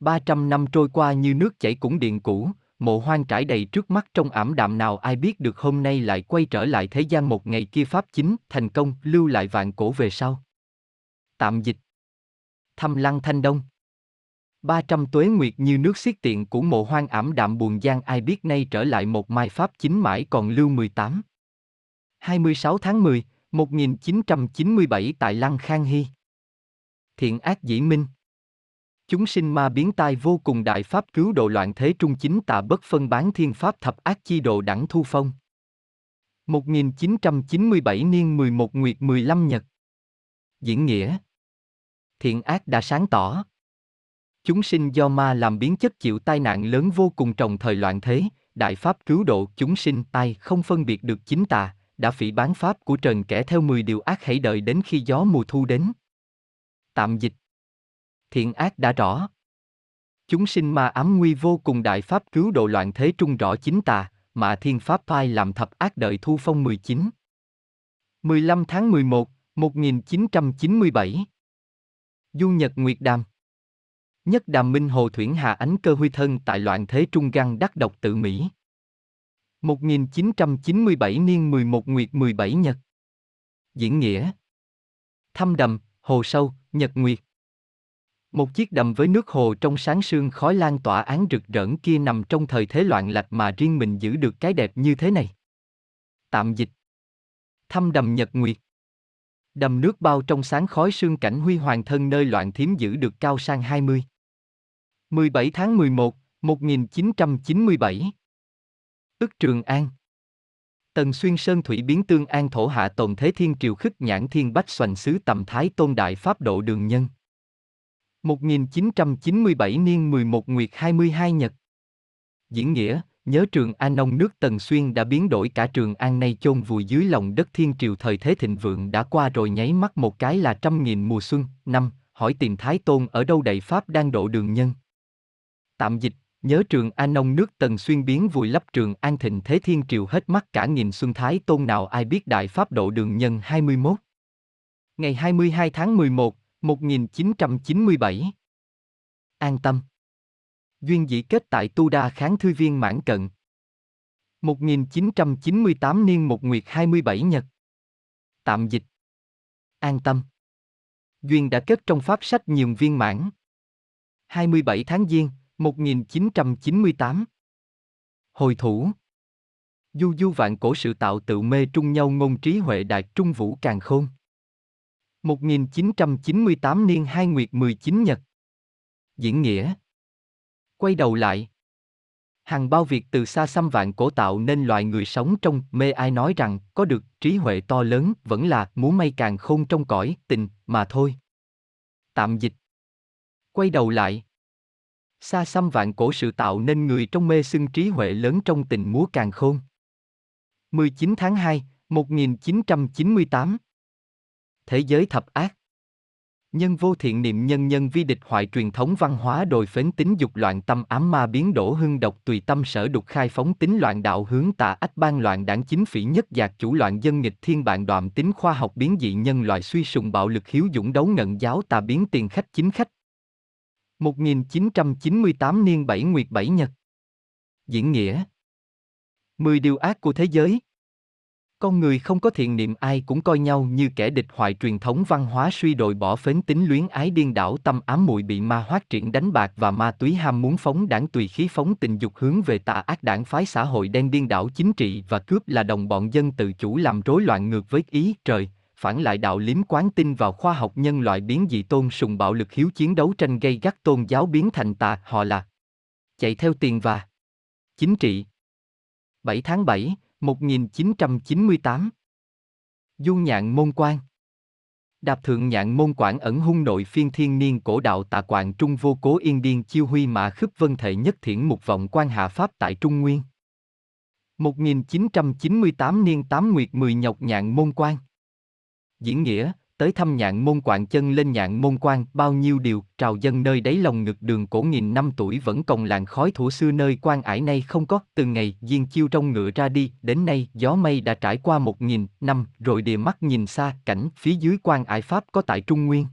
300 năm trôi qua như nước chảy cũng điện cũ, mộ hoang trải đầy trước mắt trong ảm đạm nào ai biết được hôm nay lại quay trở lại thế gian một ngày kia pháp chính, thành công, lưu lại vạn cổ về sau. Tạm dịch Thăm lăng thanh đông 300 tuế nguyệt như nước xiết tiện của mộ hoang ảm đạm buồn gian ai biết nay trở lại một mai pháp chính mãi còn lưu 18. 26 tháng 10, 1997 tại Lăng Khang Hy. Thiện ác dĩ minh. Chúng sinh ma biến tai vô cùng đại pháp cứu độ loạn thế trung chính tà bất phân bán thiên pháp thập ác chi độ đẳng thu phong. 1997 niên 11 nguyệt 15 nhật. Diễn nghĩa. Thiện ác đã sáng tỏ. Chúng sinh do ma làm biến chất chịu tai nạn lớn vô cùng trong thời loạn thế, đại pháp cứu độ chúng sinh tai không phân biệt được chính tà, đã phỉ bán pháp của trần kẻ theo 10 điều ác hãy đợi đến khi gió mùa thu đến. Tạm dịch Thiện ác đã rõ. Chúng sinh ma ám nguy vô cùng đại pháp cứu độ loạn thế trung rõ chính tà, mà thiên pháp phai làm thập ác đợi thu phong 19. 15 tháng 11, 1997 Du Nhật Nguyệt Đàm Nhất Đàm Minh Hồ Thuyển Hà Ánh Cơ Huy Thân tại loạn thế trung găng đắc độc tự Mỹ. 1997 niên 11 nguyệt 17 nhật. Diễn nghĩa Thăm đầm, hồ sâu, nhật nguyệt. Một chiếc đầm với nước hồ trong sáng sương khói lan tỏa án rực rỡn kia nằm trong thời thế loạn lạc mà riêng mình giữ được cái đẹp như thế này. Tạm dịch Thăm đầm Nhật Nguyệt Đầm nước bao trong sáng khói sương cảnh huy hoàng thân nơi loạn thiếm giữ được cao sang 20. 17 tháng 11, 1997 Ức Trường An Tần xuyên sơn thủy biến tương an thổ hạ tồn thế thiên triều khức nhãn thiên bách xoành xứ tầm thái tôn đại pháp độ đường nhân. 1997 niên 11 nguyệt 22 nhật. Diễn nghĩa, nhớ trường An Nông nước Tần Xuyên đã biến đổi cả trường An nay chôn vùi dưới lòng đất thiên triều thời thế thịnh vượng đã qua rồi nháy mắt một cái là trăm nghìn mùa xuân, năm, hỏi tìm Thái Tôn ở đâu đại Pháp đang độ đường nhân. Tạm dịch, nhớ trường An Nông nước Tần Xuyên biến vùi lấp trường An thịnh thế thiên triều hết mắt cả nghìn xuân Thái Tôn nào ai biết đại Pháp độ đường nhân 21. Ngày 22 tháng 11, 1997 An tâm. Duyên dĩ kết tại Tu Đa Kháng Thư Viên Mãn Cận. 1998 niên một nguyệt 27 nhật. Tạm dịch. An tâm. Duyên đã kết trong pháp sách nhiều viên mãn. 27 tháng Giêng. 1998 Hồi thủ Du du vạn cổ sự tạo tự mê trung nhau ngôn trí huệ đại trung vũ càng khôn 1998 niên hai nguyệt 19 nhật. Diễn nghĩa. Quay đầu lại. Hàng bao việc từ xa xăm vạn cổ tạo nên loài người sống trong mê ai nói rằng có được trí huệ to lớn vẫn là muốn may càng khôn trong cõi, tình, mà thôi. Tạm dịch. Quay đầu lại. Xa xăm vạn cổ sự tạo nên người trong mê xưng trí huệ lớn trong tình múa càng khôn. 19 tháng 2, 1998 thế giới thập ác. Nhân vô thiện niệm nhân nhân vi địch hoại truyền thống văn hóa đồi phến tính dục loạn tâm ám ma biến đổ hưng độc tùy tâm sở đục khai phóng tính loạn đạo hướng tà ách ban loạn đảng chính phỉ nhất giạc chủ loạn dân nghịch thiên bạn đoạn tính khoa học biến dị nhân loại suy sùng bạo lực hiếu dũng đấu ngận giáo tà biến tiền khách chính khách 1998 niên 7 nguyệt 7 nhật. Diễn nghĩa. 10 điều ác của thế giới. Con người không có thiện niệm ai cũng coi nhau như kẻ địch hoại truyền thống văn hóa suy đồi bỏ phến tính luyến ái điên đảo tâm ám muội bị ma hoát triển đánh bạc và ma túy ham muốn phóng đảng tùy khí phóng tình dục hướng về tà ác đảng phái xã hội đen điên đảo chính trị và cướp là đồng bọn dân tự chủ làm rối loạn ngược với ý trời, phản lại đạo liếm quán tin vào khoa học nhân loại biến dị tôn sùng bạo lực hiếu chiến đấu tranh gây gắt tôn giáo biến thành tà họ là chạy theo tiền và chính trị. 7 tháng 7, 1998 Du nhạn môn quan. Đạp thượng nhạn môn quản ẩn hung nội phiên thiên niên cổ đạo tạ quạng trung vô cố yên điên chiêu huy mã khức vân thể nhất thiển mục vọng quan hạ pháp tại Trung Nguyên. 1998 niên tám nguyệt mười nhọc nhạn môn quan. Diễn nghĩa, tới thăm nhạn môn quạng chân lên nhạn môn quan, bao nhiêu điều, trào dân nơi đáy lòng ngực đường cổ nghìn năm tuổi vẫn còn làng khói thủ xưa nơi quan ải nay không có, từng ngày, diên chiêu trong ngựa ra đi, đến nay, gió mây đã trải qua một nghìn năm, rồi địa mắt nhìn xa, cảnh, phía dưới quan ải Pháp có tại Trung Nguyên.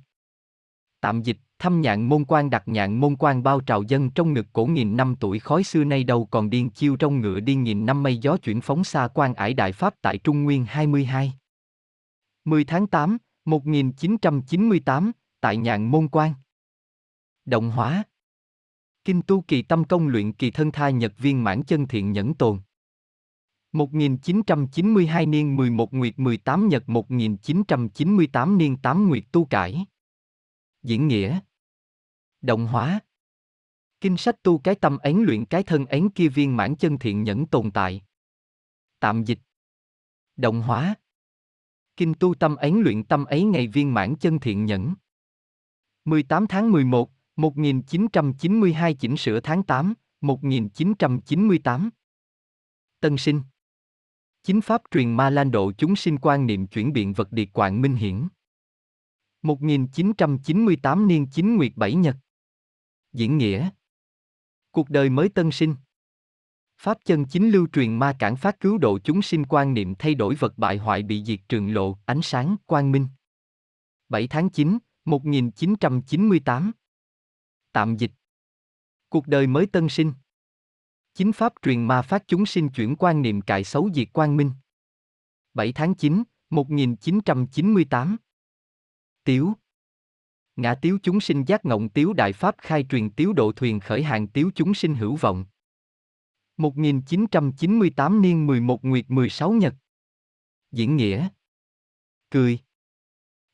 Tạm dịch, thăm nhạn môn quan đặt nhạn môn quan bao trào dân trong ngực cổ nghìn năm tuổi khói xưa nay đâu còn điên chiêu trong ngựa đi nghìn năm mây gió chuyển phóng xa quan ải đại pháp tại Trung Nguyên 22. 10 tháng 8, 1998, tại nhạn môn quan. Động hóa. Kinh tu kỳ tâm công luyện kỳ thân tha nhật viên mãn chân thiện nhẫn tồn. 1992 niên 11 nguyệt 18 nhật 1998 niên 8 nguyệt tu cải. Diễn nghĩa. Động hóa. Kinh sách tu cái tâm ấy luyện cái thân ấy kia viên mãn chân thiện nhẫn tồn tại. Tạm dịch. Động hóa. Kinh tu tâm ấy luyện tâm ấy ngày viên mãn chân thiện nhẫn. 18 tháng 11, 1992 chỉnh sửa tháng 8, 1998. Tân sinh. Chính pháp truyền ma lan độ chúng sinh quan niệm chuyển biện vật điệt quạng minh hiển. 1998 niên 9 nguyệt 7 nhật. Diễn nghĩa. Cuộc đời mới tân sinh. Pháp chân chính lưu truyền ma cản phát cứu độ chúng sinh quan niệm thay đổi vật bại hoại bị diệt trường lộ, ánh sáng, quang minh. 7 tháng 9, 1998 Tạm dịch. Cuộc đời mới tân sinh. Chính pháp truyền ma phát chúng sinh chuyển quan niệm cải xấu diệt quang minh. 7 tháng 9, 1998 Tiếu. Ngã tiếu chúng sinh giác ngộng tiếu đại pháp khai truyền tiếu độ thuyền khởi hàng tiếu chúng sinh hữu vọng. 1998 niên 11 nguyệt 16 nhật. Diễn nghĩa. Cười.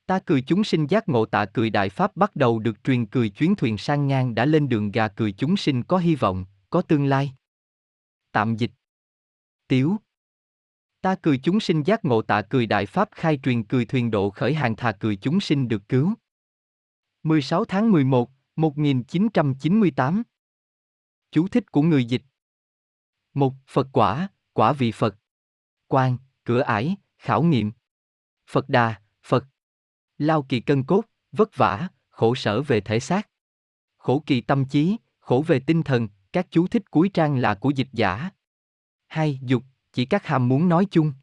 Ta cười chúng sinh giác ngộ tạ cười đại pháp bắt đầu được truyền cười chuyến thuyền sang ngang đã lên đường gà cười chúng sinh có hy vọng, có tương lai. Tạm dịch. Tiếu. Ta cười chúng sinh giác ngộ tạ cười đại pháp khai truyền cười thuyền độ khởi hàng thà cười chúng sinh được cứu. 16 tháng 11, 1998 Chú thích của người dịch một Phật quả, quả vị Phật. Quan, cửa ải, khảo nghiệm. Phật đà, Phật. Lao kỳ cân cốt, vất vả, khổ sở về thể xác. Khổ kỳ tâm trí, khổ về tinh thần, các chú thích cuối trang là của dịch giả. Hai, dục, chỉ các ham muốn nói chung.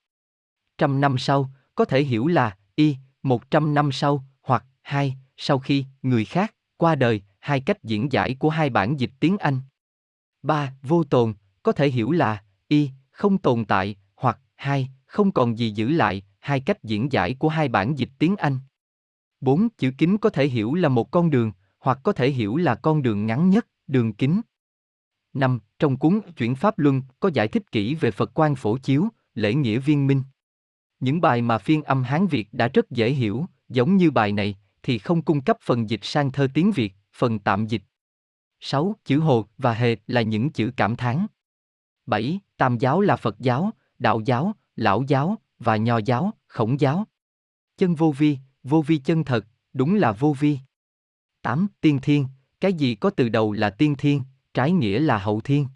Trăm năm sau, có thể hiểu là, y, một trăm năm sau, hoặc, hai, sau khi, người khác, qua đời, hai cách diễn giải của hai bản dịch tiếng Anh. Ba, vô tồn, có thể hiểu là, y, không tồn tại, hoặc, hai, không còn gì giữ lại, hai cách diễn giải của hai bản dịch tiếng anh bốn, chữ kính có thể hiểu là một con đường, hoặc có thể hiểu là con đường ngắn nhất, đường kính năm, trong cuốn chuyển pháp luân có giải thích kỹ về phật quan phổ chiếu, lễ nghĩa viên minh những bài mà phiên âm hán việt đã rất dễ hiểu, giống như bài này, thì không cung cấp phần dịch sang thơ tiếng việt, phần tạm dịch 6. Chữ hồ và hề là những chữ cảm thán. 7. Tam giáo là Phật giáo, Đạo giáo, Lão giáo, và Nho giáo, Khổng giáo. Chân vô vi, vô vi chân thật, đúng là vô vi. 8. Tiên thiên, cái gì có từ đầu là tiên thiên, trái nghĩa là hậu thiên.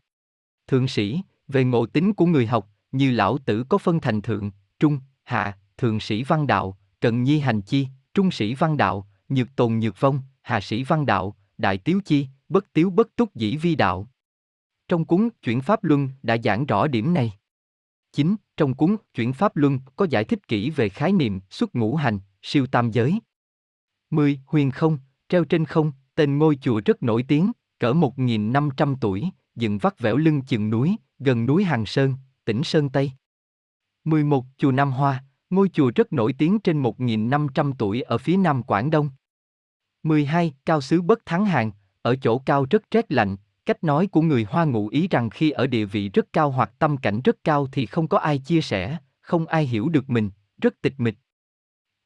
Thượng sĩ, về ngộ tính của người học, như lão tử có phân thành thượng, trung, hạ, thượng sĩ văn đạo, cận nhi hành chi, trung sĩ văn đạo, nhược tồn nhược vong, hạ sĩ văn đạo, đại tiếu chi, bất tiếu bất túc dĩ vi đạo. Trong cuốn Chuyển Pháp Luân đã giảng rõ điểm này. 9. Trong cuốn Chuyển Pháp Luân có giải thích kỹ về khái niệm xuất ngũ hành, siêu tam giới. 10. Huyền không, treo trên không, tên ngôi chùa rất nổi tiếng, cỡ 1.500 tuổi, dựng vắt vẻo lưng chừng núi, gần núi Hàng Sơn, tỉnh Sơn Tây. 11. Chùa Nam Hoa, ngôi chùa rất nổi tiếng trên 1.500 tuổi ở phía nam Quảng Đông. 12. Cao xứ bất thắng hàng, ở chỗ cao rất rét lạnh, Cách nói của người Hoa ngụ ý rằng khi ở địa vị rất cao hoặc tâm cảnh rất cao thì không có ai chia sẻ, không ai hiểu được mình, rất tịch mịch.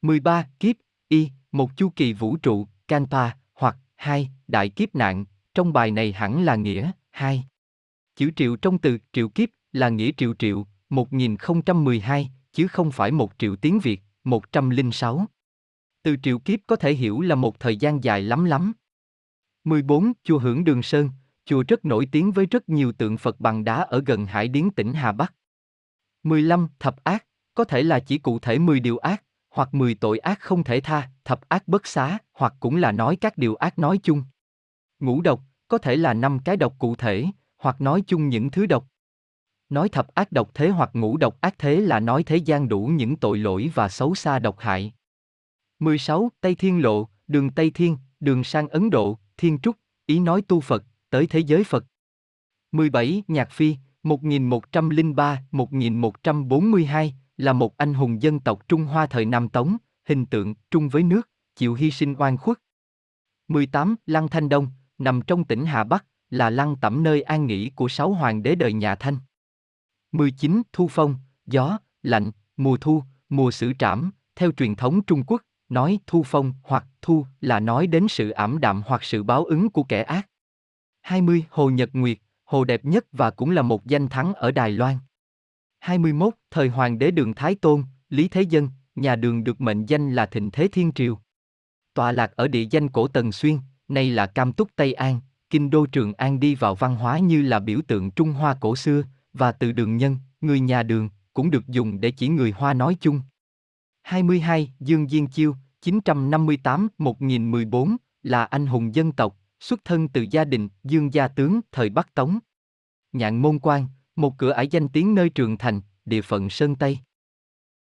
13. Kiếp, y, một chu kỳ vũ trụ, Kanpa, hoặc hai, đại kiếp nạn, trong bài này hẳn là nghĩa, hai. Chữ triệu trong từ triệu kiếp là nghĩa triệu triệu, 1012, chứ không phải một triệu tiếng Việt, 106. Từ triệu kiếp có thể hiểu là một thời gian dài lắm lắm. 14. Chùa Hưởng Đường Sơn, chùa rất nổi tiếng với rất nhiều tượng Phật bằng đá ở gần Hải Điến tỉnh Hà Bắc. 15. Thập ác, có thể là chỉ cụ thể 10 điều ác, hoặc 10 tội ác không thể tha, thập ác bất xá, hoặc cũng là nói các điều ác nói chung. Ngũ độc, có thể là năm cái độc cụ thể, hoặc nói chung những thứ độc. Nói thập ác độc thế hoặc ngũ độc ác thế là nói thế gian đủ những tội lỗi và xấu xa độc hại. 16. Tây Thiên Lộ, đường Tây Thiên, đường sang Ấn Độ, Thiên Trúc, ý nói tu Phật, tới thế giới Phật. 17. Nhạc Phi, 1103-1142, là một anh hùng dân tộc Trung Hoa thời Nam Tống, hình tượng trung với nước, chịu hy sinh oan khuất. 18. Lăng Thanh Đông, nằm trong tỉnh Hà Bắc, là lăng tẩm nơi an nghỉ của sáu hoàng đế đời nhà Thanh. 19. Thu Phong, gió, lạnh, mùa thu, mùa sử trảm, theo truyền thống Trung Quốc, nói thu phong hoặc thu là nói đến sự ảm đạm hoặc sự báo ứng của kẻ ác. 20. Hồ Nhật Nguyệt, hồ đẹp nhất và cũng là một danh thắng ở Đài Loan. 21. Thời Hoàng đế Đường Thái Tôn, Lý Thế Dân, nhà đường được mệnh danh là Thịnh Thế Thiên Triều. Tọa lạc ở địa danh cổ Tần Xuyên, nay là Cam Túc Tây An, kinh đô Trường An đi vào văn hóa như là biểu tượng Trung Hoa cổ xưa, và từ đường nhân, người nhà đường, cũng được dùng để chỉ người Hoa nói chung. 22. Dương Diên Chiêu, 958-1014, là anh hùng dân tộc, xuất thân từ gia đình Dương gia tướng thời Bắc Tống. Nhạn Môn Quan, một cửa ải danh tiếng nơi Trường Thành, địa phận Sơn Tây.